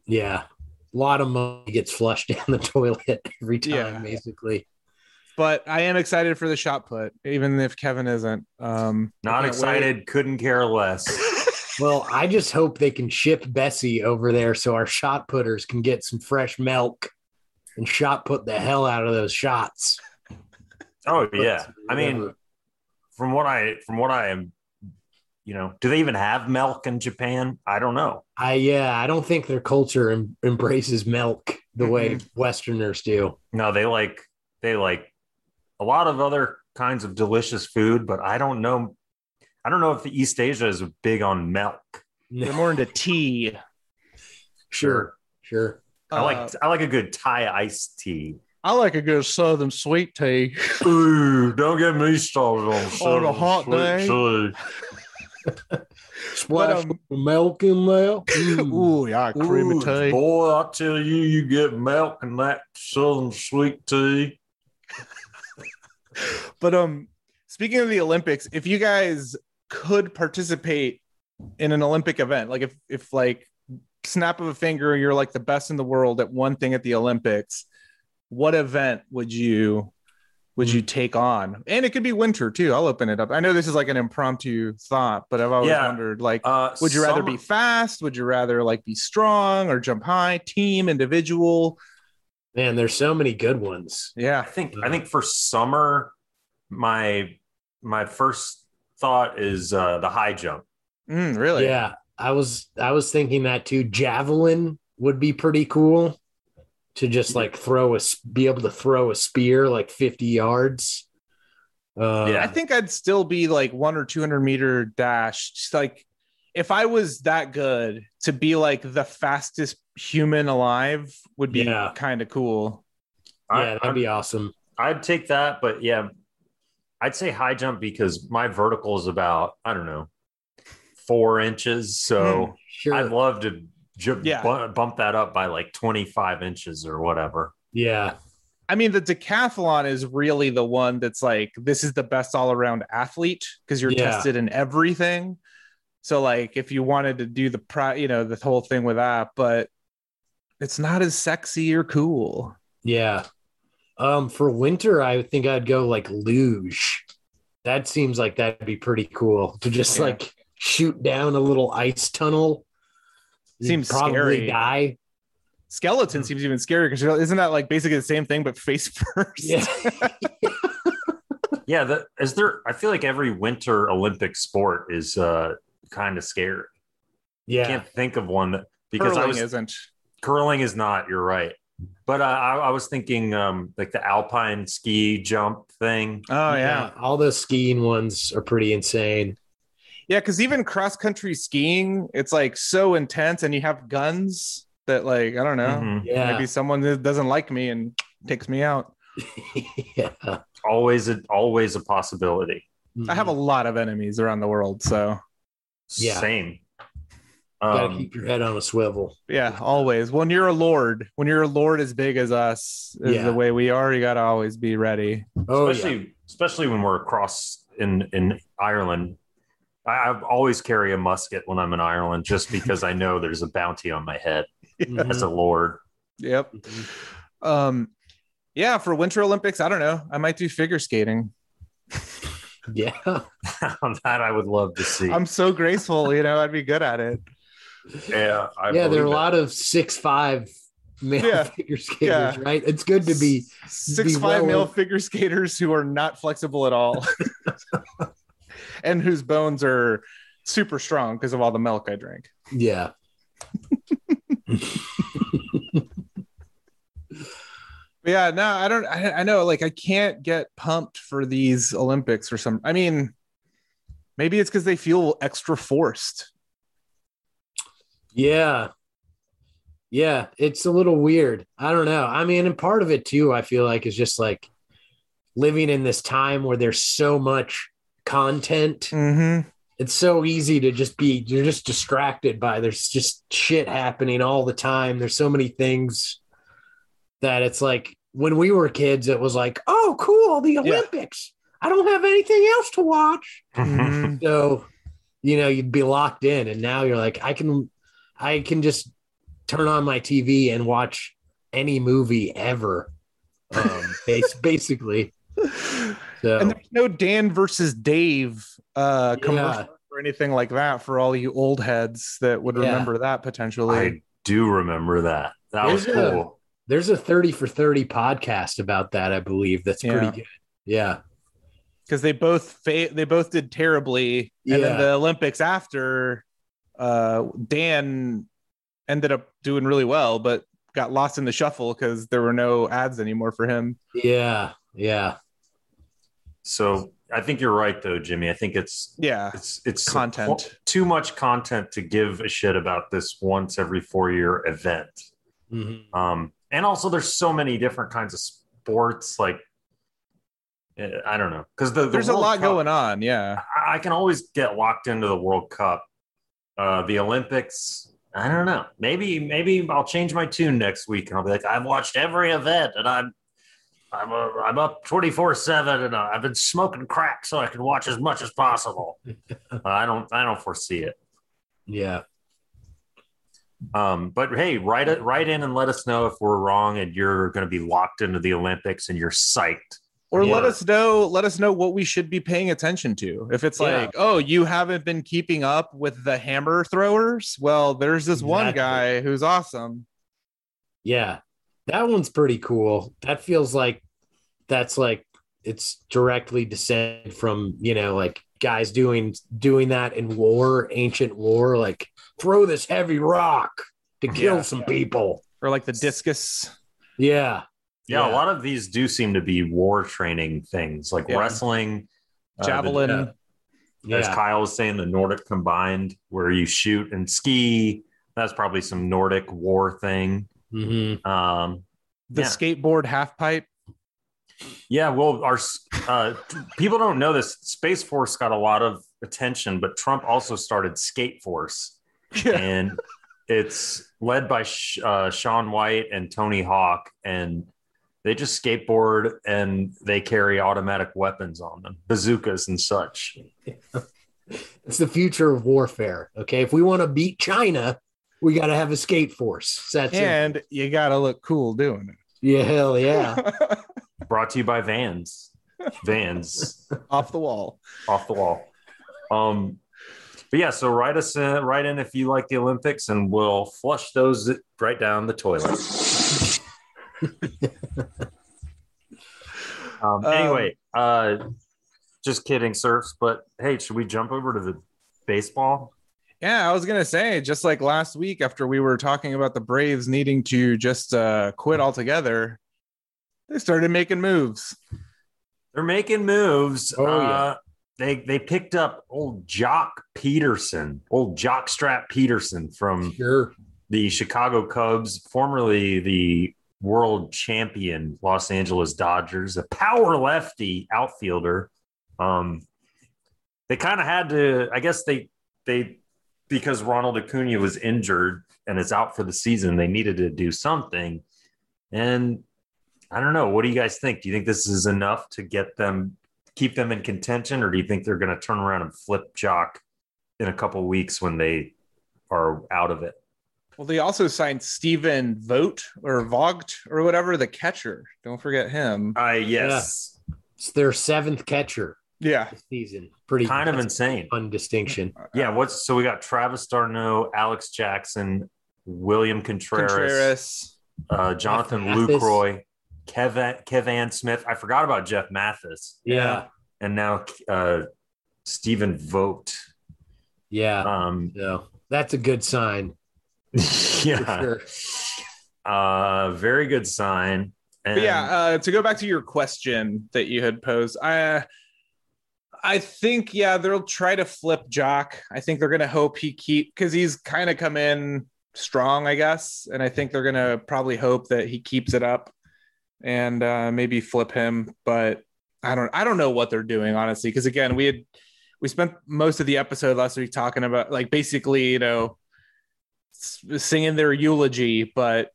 yeah, a lot of money gets flushed <laughs> down the toilet every time, Yeah. basically. But I am excited for the shot put, even if Kevin isn't. Um, Not can't excited, couldn't care less. <laughs> Well, I just hope they can ship Bessie over there so our shot putters can get some fresh milk and shot put the hell out of those shots. Oh yeah, I mean, from what I from what I am, you know, do they even have milk in Japan? I don't know. I yeah, I don't think their culture em- embraces milk the way Westerners do. No, they like they like a lot of other kinds of delicious food, but I don't know. I don't know if the East Asia is big on milk. They're more into tea. <laughs> Sure, sure. I like Uh, I like a good Thai iced tea. I like a good southern sweet tea. Ooh, don't get me started on <laughs> On a hot sweet day? <laughs> Splash um, some milk in there. Mm. <laughs> Ooh, yeah, cream Ooh, tea. Boy, I tell you, you get milk and that southern sweet tea. <laughs> But um, speaking of the Olympics, if you guys could participate in an Olympic event, like if if like snap of a finger, you're like the best in the world at one thing at the Olympics, what event would you would you take on? And it could be winter too. I'll open it up. I know this is like an impromptu thought, but I've always Yeah. wondered like Uh, would you rather be fast? Would you rather like be strong or jump high, team, individual? Man, there's so many good ones. Yeah. I think I think for summer, my my first thought is uh, the high jump. Mm, really? Yeah, I was I was thinking that too. Javelin would be pretty cool to just like throw a s- be able to throw a spear like 50 yards. Uh, Yeah. I think I'd still be like one or 200 meter dash. Just like if I was that good to be like the fastest human alive would be Yeah. kind of cool. yeah, I, that'd be awesome. I'd take that, but yeah, I'd say high jump because my vertical is about I don't know four inches, so Sure. I'd love to ju- Yeah. bu- bump that up by like twenty five inches or whatever. yeah. I mean, the decathlon is really the one that's like, this is the best all around athlete because you're Yeah. tested in everything. So, like, if you wanted to do the, pro- you know, the whole thing with that, but it's not as sexy or cool. Yeah. Um, for winter, I think I'd go like luge. That seems like that'd be pretty cool to just Yeah. like shoot down a little ice tunnel. You'd Seems probably scary. die. Skeleton seems even scarier because isn't that like basically the same thing but face <laughs> first? Yeah. <laughs> Yeah, that is there. I feel like every winter Olympic sport is uh, kind of scary. I yeah. can't think of one that because Curling I was isn't. curling is not. You're right, but uh, I, I was thinking um, like the alpine ski jump thing. Oh yeah, All those skiing ones are pretty insane. Yeah. Because even cross country skiing, it's like so intense, and you have guns that like I don't know. Mhm. Yeah. Maybe someone that doesn't like me and takes me out. <laughs> yeah. Always, a, always a possibility. I have a lot of enemies around the world, so Yeah. Same. Gotta Um, keep your head on a swivel. yeah, always. When you're a lord, when you're a lord as big as us, is Yeah. the way we are. You gotta always be ready. Oh, especially especially when we're across in in Ireland. I, I always carry a musket when I'm in Ireland, just because I know there's a bounty on my head yeah. as a lord. Yep. Mhm. Um, yeah. For Winter Olympics, I don't know. I might do figure skating. Yeah. <laughs> that I would love to see. I'm so graceful, you know. I'd be good at it. yeah, I yeah, there are believe a lot of six five male Yeah. <laughs> figure skaters, Yeah. right? It's good to be six Be five well- male figure skaters who are not flexible at all, <laughs> and whose bones are super strong because of all the milk I drink. yeah. <laughs> But yeah, no, I don't. I, I know, like, I can't get pumped for these Olympics or some. I mean, maybe it's because they feel extra forced. Yeah. Yeah, it's a little weird. I don't know. I mean, and part of it too, I feel like is just like living in this time where there's so much content. Mm-hmm. It's so easy to just be you're just distracted by there's just shit happening all the time. There's so many things that it's like when we were kids, it was like, oh, cool, the Olympics. I don't have anything else to watch. Mhm. So, you know, you'd be locked in, and now you're like, I can, I can just turn on my TV and watch any movie ever. Um, <laughs> basically. <laughs> So, And there's no Dan versus Dave uh, Yeah. commercial or anything like that for all you old heads that would Yeah. remember that potentially. I do remember that. That was There's a- cool. there's a 30 for 30 podcast about that, I believe. That's Yeah. pretty good. Yeah. because they both fa- they both did terribly, and then the Olympics after, uh, Dan ended up doing really well, but got lost in the shuffle because there were no ads anymore for him. Yeah. Yeah. So I think you're right, though, Jimmy. I think it's Yeah, it's it's Content. too much content to give a shit about this once every four year event. Mhm. Um, and also, there's so many different kinds of sports. Like, eh, I don't know, because the, the there's a lot Cup- going on. Yeah, I- I can always get locked into the World Cup, uh, the Olympics. I don't know. Maybe maybe I'll change my tune next week and I'll be like, I've watched every event and I'm I'm uh, I'm up 24 seven, and uh, I've been smoking crack so I can watch as much as possible. <laughs> Uh, I don't I don't foresee it. Yeah. Um, but hey, write it write in and let us know if we're wrong and you're going to be locked into the Olympics and you're psyched. Or let us know, let us know what we should be paying attention to. If it's Yeah. like, oh, you haven't been keeping up with the hammer throwers, well, there's this one guy who's awesome. Yeah. That one's pretty cool. That feels like that's like it's directly descended from, you know, like guys doing doing that in war, ancient war, like throw this heavy rock to kill Yeah. some people. Or like the discus. Yeah. Yeah, a lot of these do seem to be war training things like Yeah. wrestling, uh, the- Javelin. uh, Yeah. as Kyle was saying, the Nordic combined, where you shoot and ski. That's probably some Nordic war thing. Mhm. Um, the Yeah. skateboard half pipe. yeah, well, our uh, people don't know this. Space Force got a lot of attention, but Trump also started Skate Force, and it's led by Sh- uh, Shaun White and Tony Hawk, and they just skateboard and they carry automatic weapons on them, bazookas and such. <laughs> It's the future of warfare. Okay. If we want to beat China, we got to have a skate force. That's it. and you gotta look cool doing it. Yeah, hell yeah. <laughs> Brought to you by Vans, Vans Off the wall. off the wall. Um, but yeah, so write us in, write in if you like the Olympics, and we'll flush those right down the toilet. <laughs> um, Um, anyway, uh, just kidding, surfs. But hey, should we jump over to the baseball? Yeah, I was gonna say, just like last week after we were talking about the Braves needing to just uh, quit altogether, they started making moves. They're making moves. Oh, yeah. uh, they they picked up old Joc Pederson, old Jock Strap Peterson from Sure. the Chicago Cubs, formerly the world champion Los Angeles Dodgers, a power lefty outfielder. Um, they kind of had to, I guess they they because Ronald Acuna was injured and is out for the season, they needed to do something. And I don't know. What do you guys think? Do you think this is enough to get them keep them in contention, or do you think they're going to turn around and flip Joc in a couple weeks when they are out of it? Well, they also signed Stephen Vogt or Vogt or whatever, the catcher. Don't forget him. Uh, yes. It's their seventh catcher Yeah. this season. Pretty Kind of insane. a fun distinction. Yeah. What's so we got Travis d'Arnaud, Alex Jackson, William Contreras, Contreras. Uh, Jonathan Mathis. Lucroy, Kevin Kevan Smith. I forgot about Jeff Mathis, Yeah. and now uh, Stephen Vogt. Yeah. Um, No, that's a good sign. <laughs> Yeah, sure. uh, very good sign. And yeah, uh, to go back to your question that you had posed, I I think yeah they'll try to flip Joc. I think they're gonna hope he keep because he's kind of come in strong, I guess, and I think they're gonna probably hope that he keeps it up and uh, maybe flip him. But I don't I don't know what they're doing honestly because again we had we spent most of the episode last week talking about like basically you know singing their eulogy, but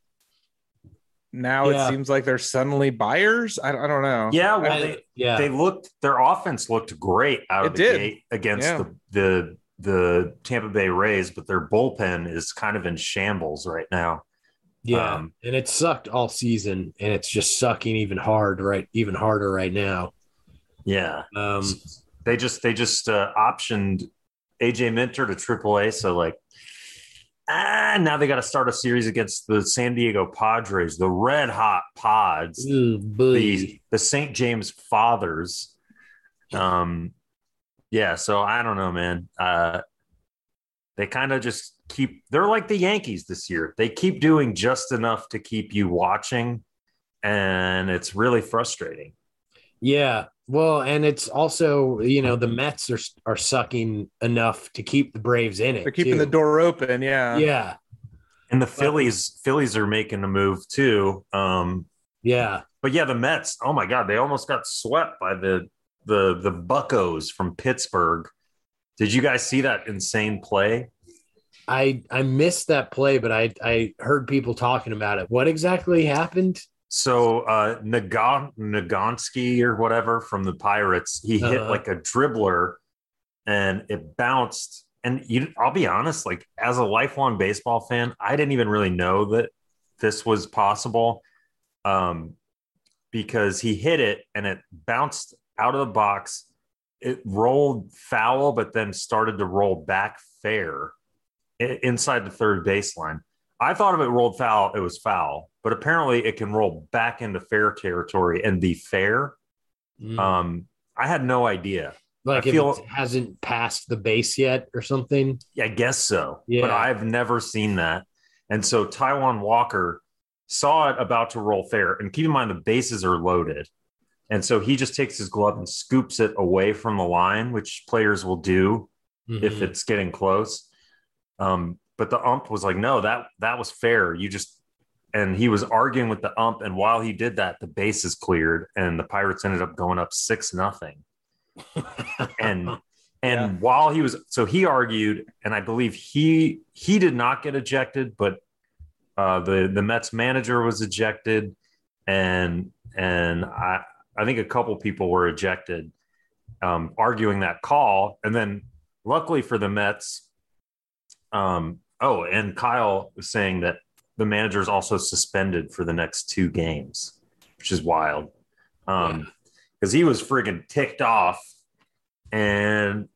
now Yeah. it seems like they're suddenly buyers. I, I don't know. yeah, well, I- they, yeah. they looked their offense looked great out of It the did. gate against Yeah. the, the the Tampa Bay Rays, but their bullpen is kind of in shambles right now. yeah. um, and it sucked all season and it's just sucking even hard right even harder right now. Yeah, Um they just they just uh, optioned AJ Minter to AAA, so like ah now they got to start a series against the San Diego Padres, the red hot Pods, ooh, the the St. James Fathers. Um, yeah, so I don't know, man. Uh, they kind of just keep. They're like the Yankees this year. They keep doing just enough to keep you watching, and it's really frustrating. Yeah. Well, and it's also, you know, the Mets are are sucking enough to keep the Braves in it. They're keeping too. the door open. Yeah. Yeah. And the Phillies, Phillies are making a move too. Um, Yeah. but yeah, the Mets. Oh my God, they almost got swept by the the the Buccos from Pittsburgh. Did you guys see that insane play? I I missed that play, but I I heard people talking about it. What exactly happened? So uh Nagon Nagonsky or whatever from the Pirates, he hit Uh-huh. like a dribbler and it bounced. And you I'll be honest, like as a lifelong baseball fan, I didn't even really know that this was possible. Um because he hit it and it bounced out of the box. It rolled foul, but then started to roll back fair inside the third baseline. I thought if it rolled foul, it was foul, but apparently it can roll back into fair territory and be fair. Mm. Um, I had no idea. like I if feel- it hasn't passed the base yet or something. I guess so, Yeah. but I've never seen that. And so Taijuan Walker saw it about to roll fair, and keep in mind the bases are loaded. And so he just takes his glove and scoops it away from the line, which players will do if Mhm. it's getting close. Um, but the ump was like, no, that that was fair. You just and he was arguing with the ump, and while he did that, the bases cleared, and the Pirates ended up going up six nothing. <laughs> And and Yeah. while he was so he argued, and I believe he he did not get ejected, but uh, the the Mets manager was ejected, and and I I think a couple people were ejected, um, arguing that call, and then luckily for the Mets, um, oh, and Kyle was saying that the manager is also suspended for the next two games, which is wild, um, because he was friggin' ticked off, and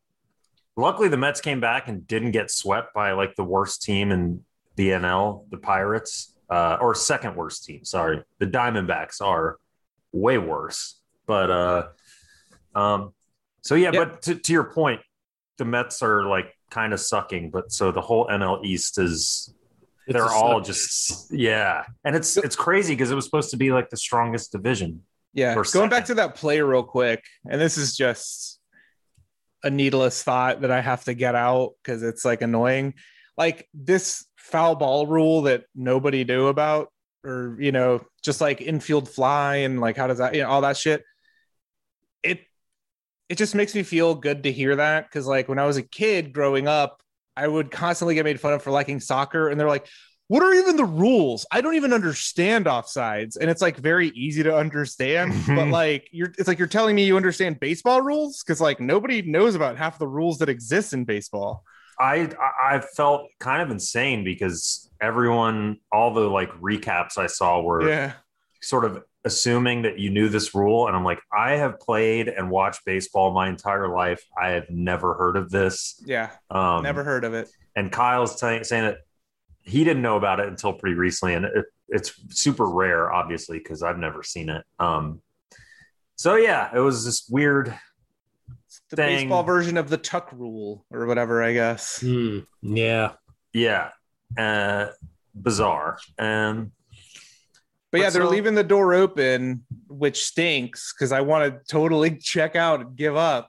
luckily the Mets came back and didn't get swept by like the worst team in the NL, the Pirates, uh, or second worst team. Sorry, the Diamondbacks are way worse, but uh, um, so yeah, Yeah. but to, to your point, the Mets are like kind of sucking, but so the whole NL East is It's they're all suck. just yeah, and it's it's crazy because it was supposed to be like the strongest division. Yeah. Or Going back to that play real quick, and this is just a needless thought that I have to get out because it's like annoying. Like this foul ball rule that nobody knew about, or you know, just like infield fly and like how does that, you know, all that shit. It just makes me feel good to hear that because like when I was a kid growing up, I would constantly get made fun of for liking soccer, and they're like, what are even the rules? I don't even understand offsides. And it's like very easy to understand, but mm-hmm. like you're it's like you're telling me you understand baseball rules because like nobody knows about half the rules that exist in baseball. I I I felt kind of insane because everyone, all the like recaps I saw were Yeah. sort of assuming that you knew this rule, and I'm like, I have played and watched baseball my entire life. I have never heard of this. Yeah. Um, Never heard of it. And Kyle's saying saying that he didn't know about it until pretty recently, and it, it's super rare, obviously, because I've never seen it. Um, so yeah, it was this weird. It's the Thing. baseball version of the tuck rule or whatever, I guess. Hmm. yeah. Yeah, uh, bizarre. And But yeah, But they're leaving the door open, which stinks because I want to totally <laughs> check out and give up.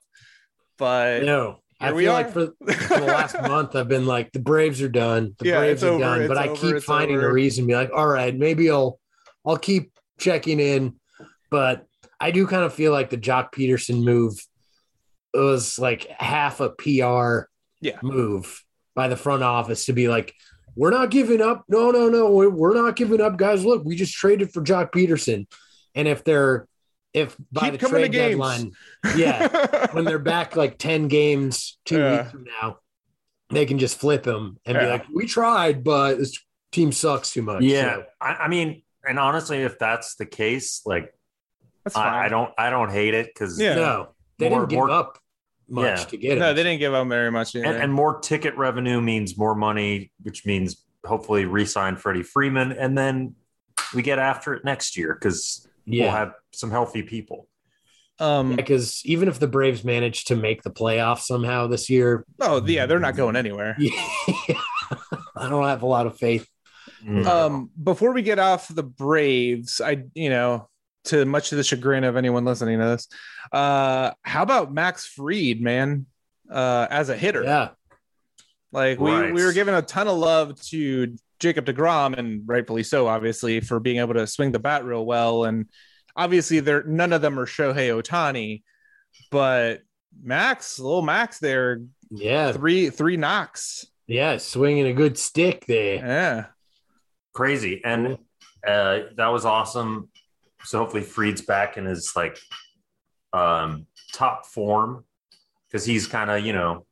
But No. I feel like for, for <laughs> the last month I've been like the Braves are done. The Yeah, Braves are over, done. But it's I keep finding over. a reason to be like, all right, maybe I'll I'll keep checking in. But I do kind of feel like the Joc Pederson move was like half a PR Yeah. move by the front office to be like, we're not giving up. No, no, no. We're, we're not giving up, guys. Look, we just traded for Joc Pederson. And if they're if by Keep the trade deadline, yeah, <laughs> when they're back like 10 games two Yeah. weeks from now, they can just flip him and be like, we tried, but this team sucks too much. yeah, So, I, I mean, and honestly, if that's the case, like that's fine. I, I don't, I don't hate it because Yeah. no, they More- didn't give more- up much Yeah. to get him. No, they didn't give up very much. and, and more ticket revenue means more money, which means hopefully re-sign Freddie Freeman, and then we get after it next year because we'll have some healthy people. um, Because even if the Braves manage to make the playoffs somehow this year, oh yeah, they're not going anywhere. <laughs> I don't have a lot of faith. Mm. Um, before we get off the Braves, I you know, to much to the chagrin of anyone listening to this, uh, how about Max Fried, man, uh, as a hitter? Yeah. Like we Right. we were giving a ton of love to Jacob Degrom, and rightfully so, obviously, for being able to swing the bat real well. And obviously, there none of them are Shohei Ohtani, but Max, little Max, there Yeah. three three knocks. Yeah. Swinging a good stick there. Yeah, crazy and uh, that was awesome So hopefully Fried's back in his like um, top form because he's kind of you know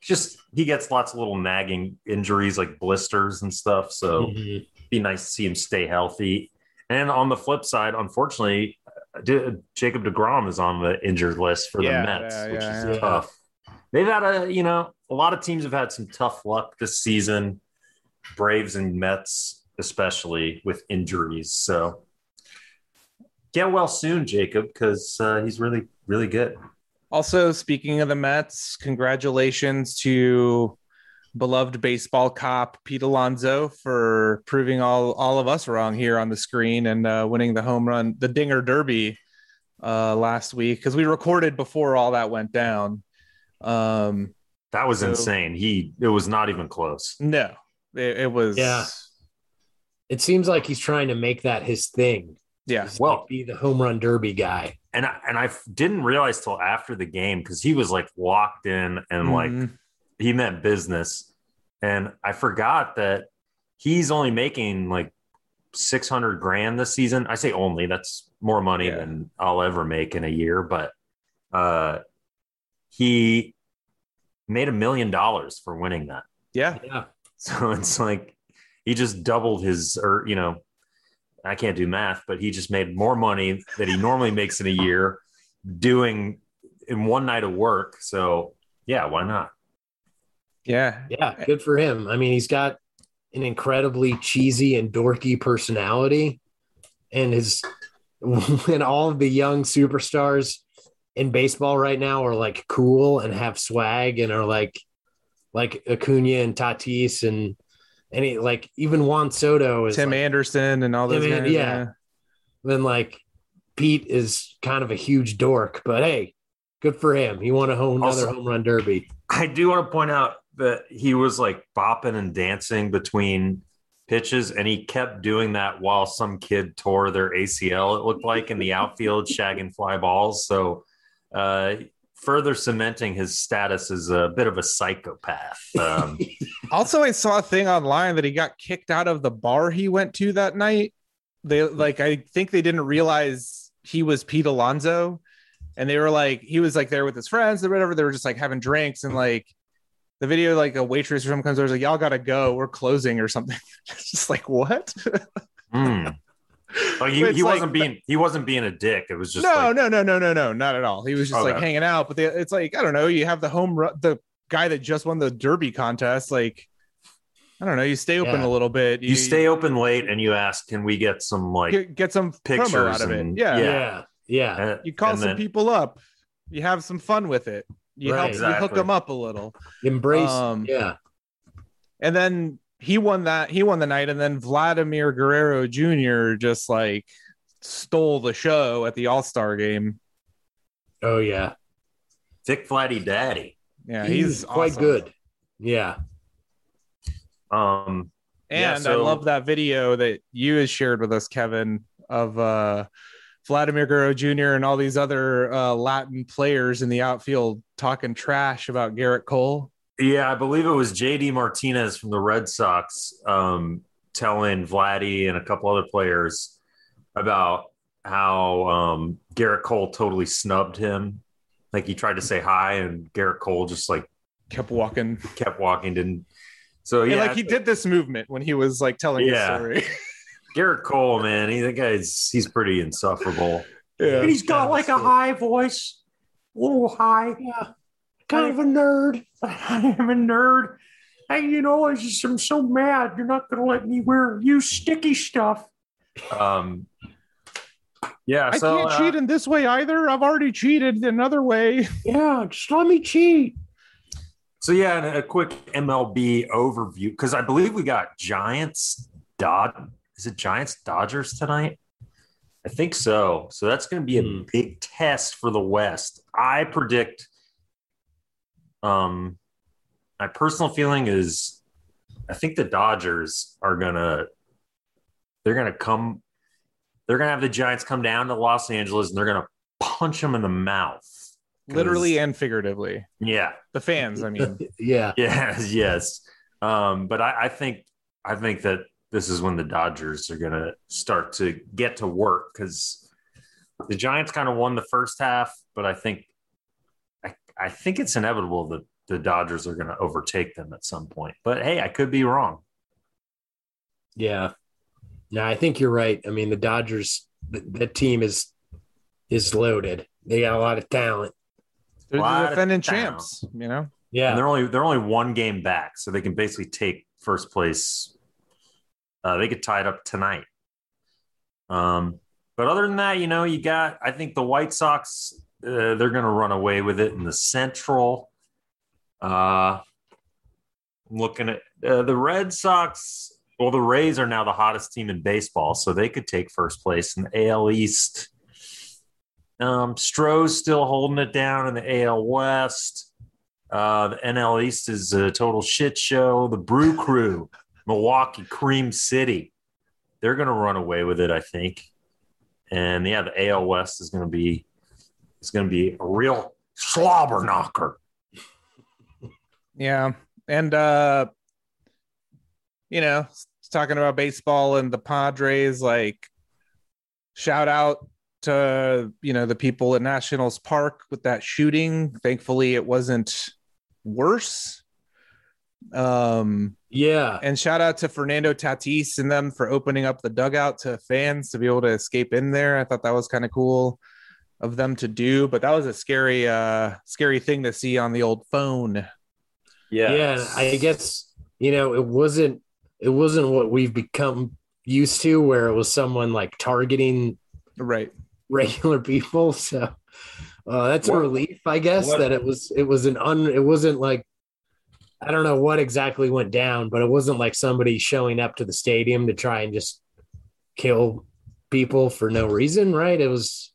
just he gets lots of little nagging injuries like blisters and stuff. So Mhm. be nice to see him stay healthy. And on the flip side, unfortunately, uh, D- Jacob Degrom is on the injured list for Yeah, the Mets, yeah, which yeah, is yeah. tough. They've had a you know a lot of teams have had some tough luck this season. Braves and Mets, especially with injuries. So get well soon, Jacob, because uh, he's really really good. Also, speaking of the Mets, congratulations to beloved baseball cop Pete Alonso for proving all all of us wrong here on the screen and uh, winning the home run, the Dinger Derby uh, last week because we recorded before all that went down. Um, That was So- insane. He it was not even close. no, it, it was Yeah. It seems like he's trying to make that his thing. Yeah. Well- like, be the home run derby guy. And I, and I didn't realize till after the game because he was like locked in and like Mhm. he meant business. And I forgot that he's only making like 600 grand this season. I say only, that's more money Yeah. than I'll ever make in a year. But uh, he made a million dollars for winning that. yeah, Yeah. <laughs> So it's like he just doubled his, or, you know, I can't do math, but he just made more money that he normally makes in a year doing in one night of work. So, yeah, why not? yeah, Yeah. Good for him. I mean, he's got an incredibly cheesy and dorky personality. And his <laughs> when all of the young superstars in baseball right now are like cool and have swag and are like like Acuna and Tatis and any like even Juan Soto is Tim like, Anderson and all those Tim An- guys. yeah. then like Pete is kind of a huge dork, but hey, good for him. He won a home another home run derby. I do want to point out that he was like bopping and dancing between pitches, and he kept doing that while some kid tore their ACL, it looked like, in the outfield, <laughs> shagging fly balls. So, uh, further cementing his status as a bit of a psychopath. Um, <laughs> Also, I saw a thing online that he got kicked out of the bar he went to that night. They like, I think they didn't realize he was Pete Alonso, and they were like, he was like there with his friends or whatever. They were just like having drinks, and like the video, like a waitress or something comes over, like, y'all gotta go, we're closing or something. <laughs> it's just like what? <laughs> hmm. Like he, he wasn't being he wasn't being a dick. It was just no, like, no, no, no, no, no, not at all. He was just like hanging out, but they, it's like I don't know. You have the home run, the guy that just won the Derby contest, like. I don't know. You stay open Yeah. a little bit. you stay open late and you ask, can we get some like get, get some pictures out of it. and- Yeah. Yeah. Yeah. Yeah. You call and some then- people up. You have some fun with it. You Right. help you hook them up a little. Embrace. Um, yeah. And then he won that. He won the night. And then Vladimir Guerrero Jr. just like stole the show at the All Star game. Oh yeah. Thick Flatty Daddy. Yeah, He's, he's, quite awesome. good. Yeah. Um, And Yeah, I love that video that you has shared with us, Kevin, of uh, Vladimir Guerrero Jr. and all these other uh, Latin players in the outfield talking trash about Gerrit Cole. Yeah, I believe it was JD Martinez from the Red Sox um, telling Vladdy and a couple other players about how um, Gerrit Cole totally snubbed him. Like he tried to say hi, and Gerrit Cole just like Kept walking. kept walking. Didn't so And, yeah. like he did this movement when he was like telling Yeah. the story. <laughs> Gerrit Cole, man, he the guy's he's pretty insufferable. yeah. And he's got like a high voice, a little high. Yeah. Kind of a nerd. <laughs> I am a nerd. Hey, you know, I just I'm so mad. You're not gonna let me wear you sticky stuff. Um. Yeah, I so can't uh, cheat in this way either. I've already cheated another way. <laughs> Yeah. Just let me cheat. so yeah, and a quick MLB overview because I believe we got Giants Dod. Is it Giants Dodgers tonight? I think so. So that's going to be a Hmm. big test for the West. I predict. Um, my personal feeling is, I think the Dodgers are gonna, they're gonna come, they're gonna have the Giants come down to Los Angeles and they're gonna punch them in the mouth. Literally and figuratively. Yeah. The fans, I mean. <laughs> yeah. <laughs> Yes. Yes. Um, but I, I think, I think that this is when the Dodgers are gonna start to get to work because the Giants kind of won the first half, but I think I, I think it's inevitable that the Dodgers are going to overtake them at some point. But hey, I could be wrong. Yeah. No, I think you're right. I mean, the Dodgers, the, that team is is loaded. They got a lot of talent. They're the of defending talent. champs, you know. Yeah. And they're only they're only one game back, so they can basically take first place. Uh, they could tie it up tonight. Um, but other than that, you know, you got I think the White Sox uh, they're going to run away with it in the Central. Uh, looking at uh, the Red Sox. Well, the Rays are now the hottest team in baseball, so they could take first place in the AL East. Um, Stros still holding it down in the AL West. Uh, the NL East is a total shit show. The Brew Crew, Milwaukee, Cream City, they're going to run away with it, I think. And yeah, the AL West is going to be is going to be a real slobber knocker. Yeah. And uh you know, talking about baseball and the Padres, like shout out to you know the people at Nationals Park with that shooting. Thankfully it wasn't worse. Um yeah. and shout out to Fernando Tatis and them for opening up the dugout to fans to be able to escape in there. I thought that was kind of cool of them to do, but that was a scary uh scary thing to see on the old phone. Yeah. Yeah. I guess, you know, it wasn't it wasn't what we've become used to where it was someone like targeting Right. regular people. <laughs> So uh, that's a relief, I guess, what- that it was it was an un it wasn't like I don't know what exactly went down, but it wasn't like somebody showing up to the stadium to try and just kill people for no reason, right? It was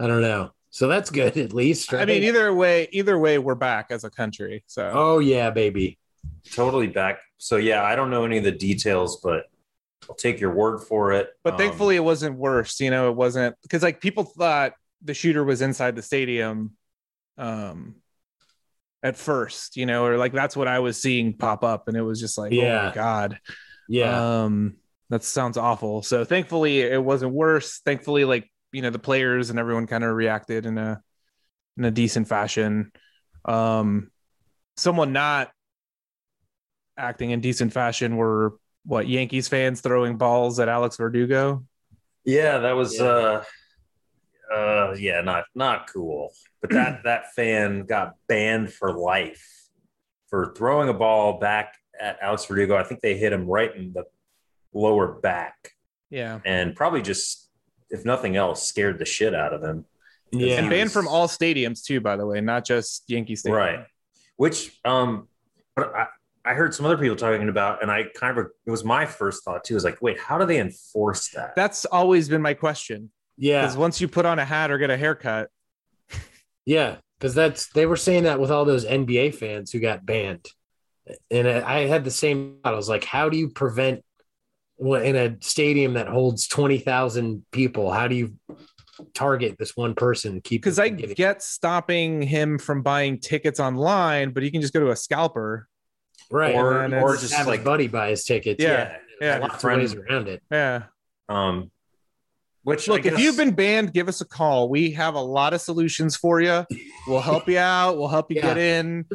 I don't know. So that's good <laughs> at least. I mean, either way, either way, we're back as a country. So Oh yeah, baby. totally back. So yeah, I don't know any of the details, but I'll take your word for it. but Um, thankfully it wasn't worse. You know, it wasn't because like people thought the shooter was inside the stadium um at first, you know, or like that's what I was seeing pop up, and it was just like, oh Yeah. my god. Yeah. Um, that sounds awful. So thankfully it wasn't worse. Thankfully, like you know, the players and everyone kind of reacted in a in a decent fashion. Um, someone not acting in decent fashion were what Yankees fans throwing balls at Alex Verdugo. Yeah, that was Yeah. uh uh yeah, not not cool. But that <clears throat> that fan got banned for life for throwing a ball back at Alex Verdugo. I think they hit him right in the lower back Yeah. and probably just if nothing else scared the shit out of him. yeah. And banned was- from all stadiums too, by the way, not just Yankee Stadium. Right. Which um but I I heard some other people talking about, and I kind of it was my first thought too. Is like, wait, how do they enforce that? That's always been my question. yeah. Because once you put on a hat or get a haircut, <laughs> Yeah, because that's they were saying that with all those NBA fans who got banned, and I I had the same thought. I was like, how do you prevent well, in a stadium that holds twenty thousand people? How do you target this one person? Keep because I getting- get stopping him from buying tickets online, but you can just go to a scalper. right or- and or just have like buddy buy his tickets. Yeah, yeah. There's lots Your of ways around it. Yeah. um, which I Look, if you've been banned, give us a call. We have a lot of solutions for you. We'll help you out. We'll help you <laughs> Yeah. get in.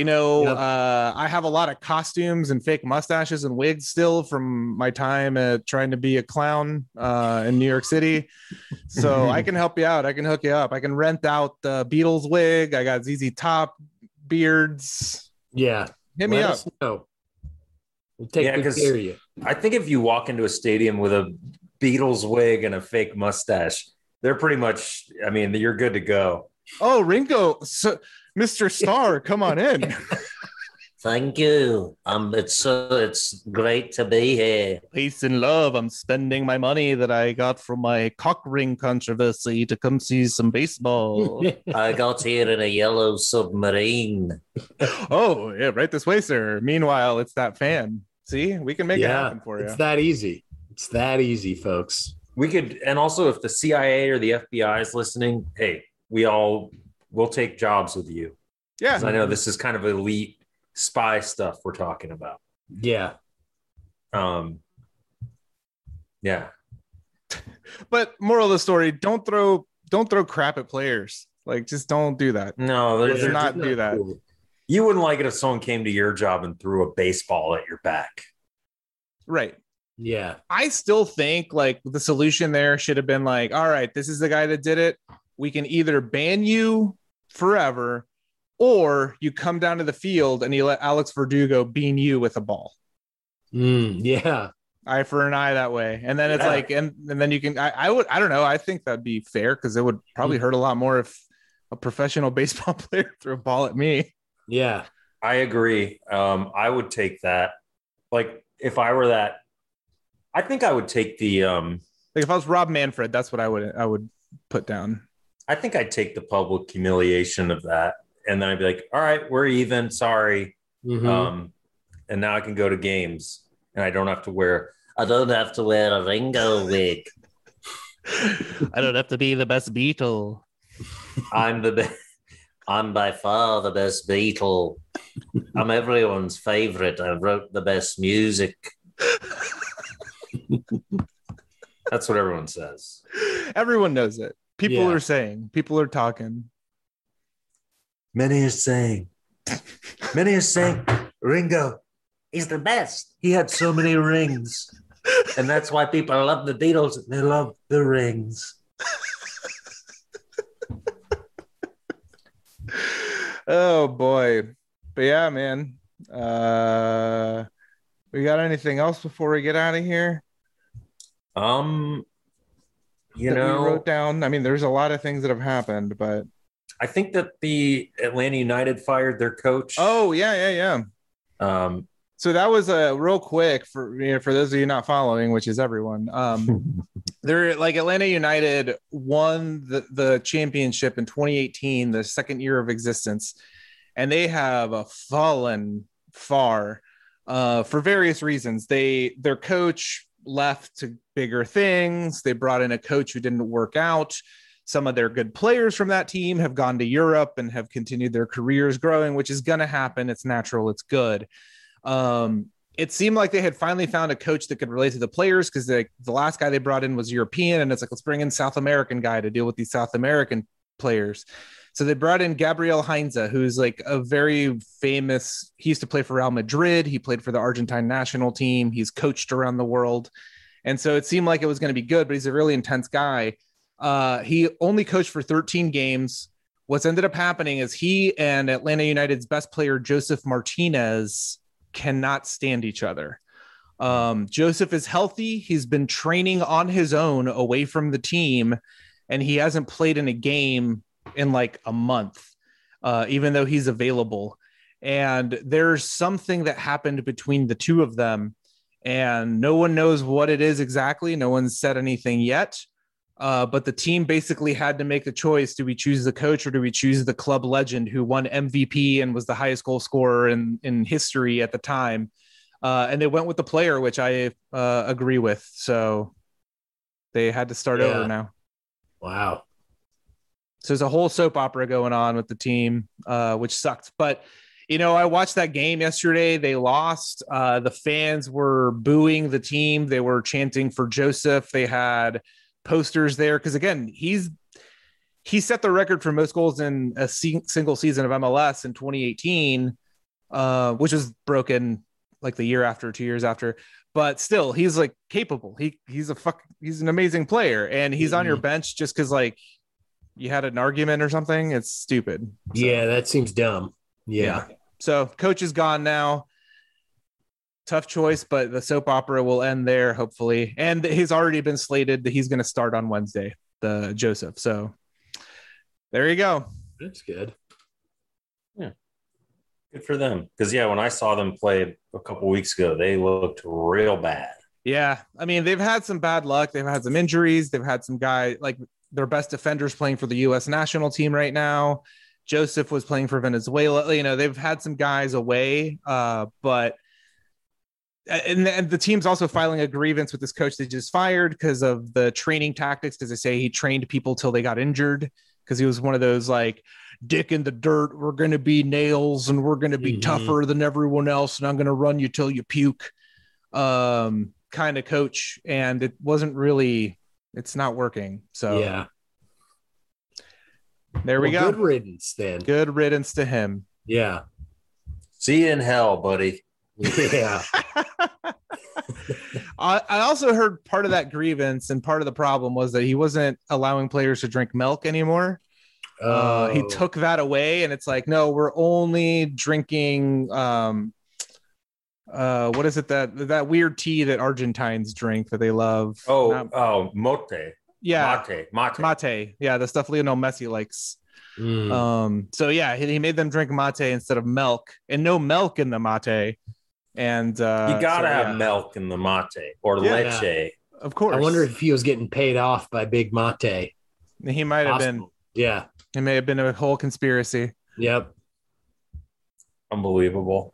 You know, Yep. uh, I have a lot of costumes and fake mustaches and wigs still from my time at trying to be a clown uh, in New York City. So <laughs> I can help you out. I can hook you up. I can rent out the Beatles wig. I got ZZ Top beards. Yeah, Hit me Let up. us know. We'll take Yeah, good 'cause- care of you. I think if you walk into a stadium with a Beatles wig and a fake mustache, they're pretty much. I mean, you're good to go. Oh, Ringo, so, Mr. Starr, come on in. <laughs> Thank you. Um, it's so it's great to be here. Peace and love. I'm spending my money that I got from my cock ring controversy to come see some baseball. <laughs> I got here in a yellow submarine. <laughs> oh, yeah, right this way, sir. Meanwhile, it's that fan. See, we can make it happen for you. it's that easy. It's that easy, folks. We could, and also if the CIA or the FBI is listening, hey, we all will take jobs with you. yeah. I know this is kind of elite spy stuff we're talking about. Yeah, Um, yeah, <laughs> But moral of the story, don't throw don't throw crap at players. Like just don't do that. No, Let's there's not do that. cool. You wouldn't like it if someone came to your job and threw a baseball at your back. Right. Yeah. I still think like the solution there should have been like, all right, this is the guy that did it. We can either ban you forever or you come down to the field and you let Alex Verdugo bean you with a ball. Mm, yeah. Eye for an eye that way. And then it's Yeah. like, and, and then you can, I, I would, I don't know. I think that'd be fair because it would probably hurt a lot more if a professional <laughs> baseball player threw a ball at me. Yeah. I agree. Um, I would take that. Like if I were that, I think I would take the. Um, Like if I was Rob Manfred, that's what I would, I would put down. I think I'd take the public humiliation of that, and then I'd be like, "All right, we're even. Sorry." Mhm. Um, and now I can go to games, and I don't have to wear. I don't have to wear a Ringo wig. <laughs> I don't have to be the best Beatle. I'm the best. I'm by far the best Beatle. I'm everyone's favorite. I wrote the best music. <laughs> That's what everyone says. Everyone knows it. People Yeah. are saying, people are talking. Many are saying, many are saying, Ringo is the best. He had so many rings. And that's why people love the Beatles. They love the rings. Oh boy. But yeah, man. Uh we got anything else before we get out of here? Um, you know, wrote down. I mean, there's a lot of things that have happened, but I think that the Atlanta United fired their coach. oh yeah, yeah, yeah. um, So that was a uh, real quick for you know, for those of you not following, which is everyone. Um, <laughs> they're like Atlanta United won the, the championship in 2018, the second year of existence, and they have fallen far uh, for various reasons. They their coach left to bigger things. They brought in a coach who didn't work out. Some of their good players from that team have gone to Europe and have continued their careers growing, which is going to happen. It's natural. It's good. Um, it seemed like they had finally found a coach that could relate to the players because the last guy they brought in was European, and it's like let's bring in South American guy to deal with these South American players. So they brought in Gabriel Heinze, who's like a very famous. He used to play for Real Madrid. He played for the Argentine national team. He's coached around the world, and so it seemed like it was going to be good. But he's a really intense guy. Uh, he only coached for 13 games. What's ended up happening is he and Atlanta United's best player Josef Martinez cannot stand each other. Um, Josef is healthy. He's been training on his own away from the team, and he hasn't played in a game in like a month, uh, even though he's available. And there's something that happened between the two of them, and no one knows what it is exactly. No one's said anything yet. Uh, but the team basically had to make the choice: do we choose the coach or do we choose the club legend who won MVP and was the highest goal scorer in in history at the time? Uh, and they went with the player, which I uh, agree with. So they had to start Yeah. over now. Wow. So there's a whole soap opera going on with the team, uh, which sucked. But you know, I watched that game yesterday. They lost. Uh, the fans were booing the team. They were chanting for Josef. They had posters there because again, he's he set the record for most goals in a single season of MLS in 2018, uh, which was broken like the year after, two years after. But still, he's like capable. He he's a fuck. He's an amazing player, and he's on your bench just because like you had an argument or something. It's stupid. So, Yeah, that seems dumb. Yeah. So coach is gone now. Tough choice, but the soap opera will end there, hopefully. And he's already been slated that he's going to start on Wednesday, the Josef. So there you go. That's good. Yeah. Good for them. Because yeah, when I saw them play a couple weeks ago, they looked real bad. Yeah. I mean, they've had some bad luck. They've had some injuries. They've had some guy like their best defenders playing for the U.S. national team right now. Josef was playing for Venezuela. You know, they've had some guys away, uh, but and, and the team's also filing a grievance with this coach they just fired because of the training tactics. Because they say he trained people till they got injured because he was one of those like dick in the dirt. We're going to be nails and we're going to be Mhm. tougher than everyone else, and I'm going to run you till you puke. Um, kind of coach, and it wasn't really. It's not working. So Yeah. There we Well, go. Good riddance then. Good riddance to him. Yeah. See you in hell, buddy. Yeah. <laughs> <laughs> I, I also heard part of that grievance and part of the problem was that he wasn't allowing players to drink milk anymore. Uh, he Oh. took that away, and it's like, no, we're only drinking. Um, uh, what is it that that weird tea that Argentines drink that they love? Oh, Not- oh, mote. yeah, Mate. Mate. mate. Yeah, the stuff Lionel Messi likes. Mm. Um, so yeah, he, he made them drink mate instead of milk, and no milk in the mate. And uh, you gotta so, have yeah, milk in the mate or Yeah. leche. of course. I wonder if he was getting paid off by Big Mate. he might have been. Yeah. It may have been a whole conspiracy, Yep. Unbelievable.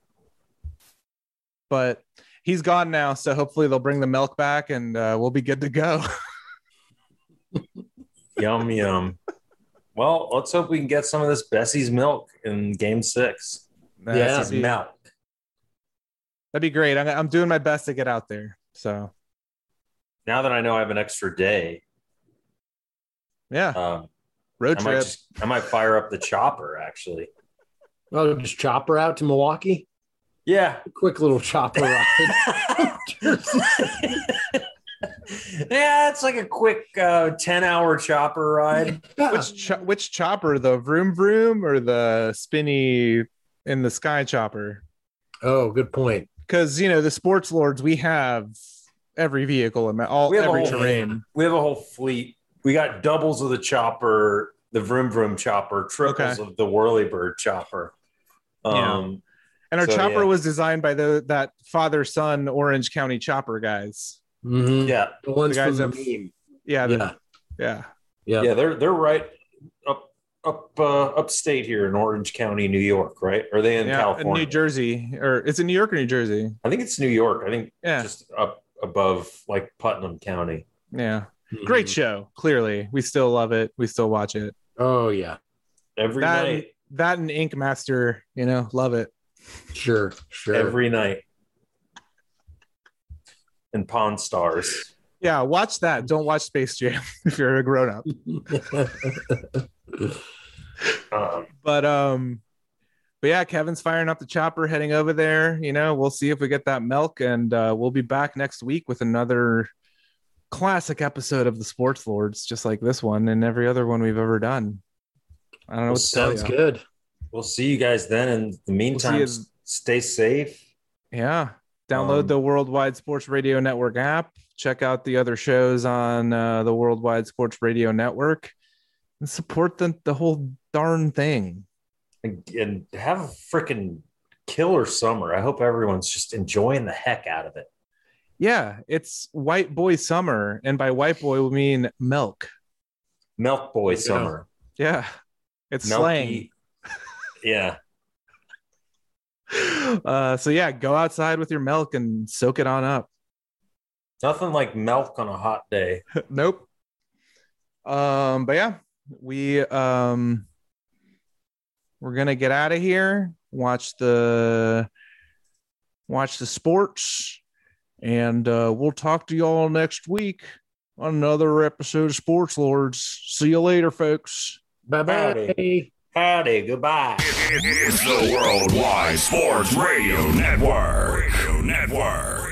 But he's gone now. So hopefully they'll bring the milk back, and uh, we'll be good to go. <laughs> yum yum. Well, let's hope we can get some of this Bessie's milk in Game Six. Yeah. that'd Bessie's be, milk. that'd be great. I'm, I'm doing my best to get out there. So Now that I know I have an extra day, yeah, um, road I might trip. just I might fire up the chopper. Actually, Oh, just chopper out to Milwaukee. Yeah. Quick little chopper ride. <laughs> <laughs> yeah, it's like a quick uh, ten-hour chopper ride. Yeah. Which cho- which chopper, the vroom vroom or the spinny in the sky chopper? Oh, good point. Because you know the sports lords, we have every vehicle and all We have every whole- terrain. We have a whole fleet. We got doubles of the chopper, the vroom vroom chopper, triples of the whirlybird chopper. Um, And our So, chopper yeah. was designed by the that father son Orange County chopper guys. Mhm. yeah, The ones The guys from the that- meme. Yeah, the- Yeah. yeah. Yeah. yeah, they're they're right up up uh, upstate here in Orange County, New York, right? Are they in yeah, California? New Jersey, or is it New York or New Jersey? I think it's New York. I think Yeah, just up above like Putnam County. yeah. Mhm. Great show. Clearly, we still love it. We still watch it. Oh, yeah. Every That- night, That and Ink Master, you know, love it. Sure. Sure. every night. And Pawn Stars. Yeah, watch that. Don't watch Space Jam <laughs> if you're a grown up. Um, But um, but yeah, Kevin's firing up the chopper, heading over there. You know, we'll see if we get that milk, and uh, we'll be back next week with another classic episode of the Sports Lords, just like this one and every other one we've ever done. I don't know what to tell Sounds you. good. We'll see you guys then. In the meantime, you- s- stay safe. Yeah. Download Um, the Worldwide Sports Radio Network app. Check out the other shows on uh, the Worldwide Sports Radio Network and support the, the whole darn thing. and, and have a freaking killer summer. I hope everyone's just enjoying the heck out of it. Yeah, it's white boy summer. And by white boy, we mean milk. Milk Boy Yeah. summer. Yeah, it's slang. Milky. Yeah. Uh, so yeah, go outside with your milk and soak it on up. Nothing like milk on a hot day. <laughs> nope. Um, but yeah, we um we're gonna get out of here, watch the watch the sports, and uh we'll talk to y'all next week on another episode of Sports Lords. See you later, folks. Bye bye. Howdy. Goodbye. It's the Worldwide Sports Radio Network. Radio Network.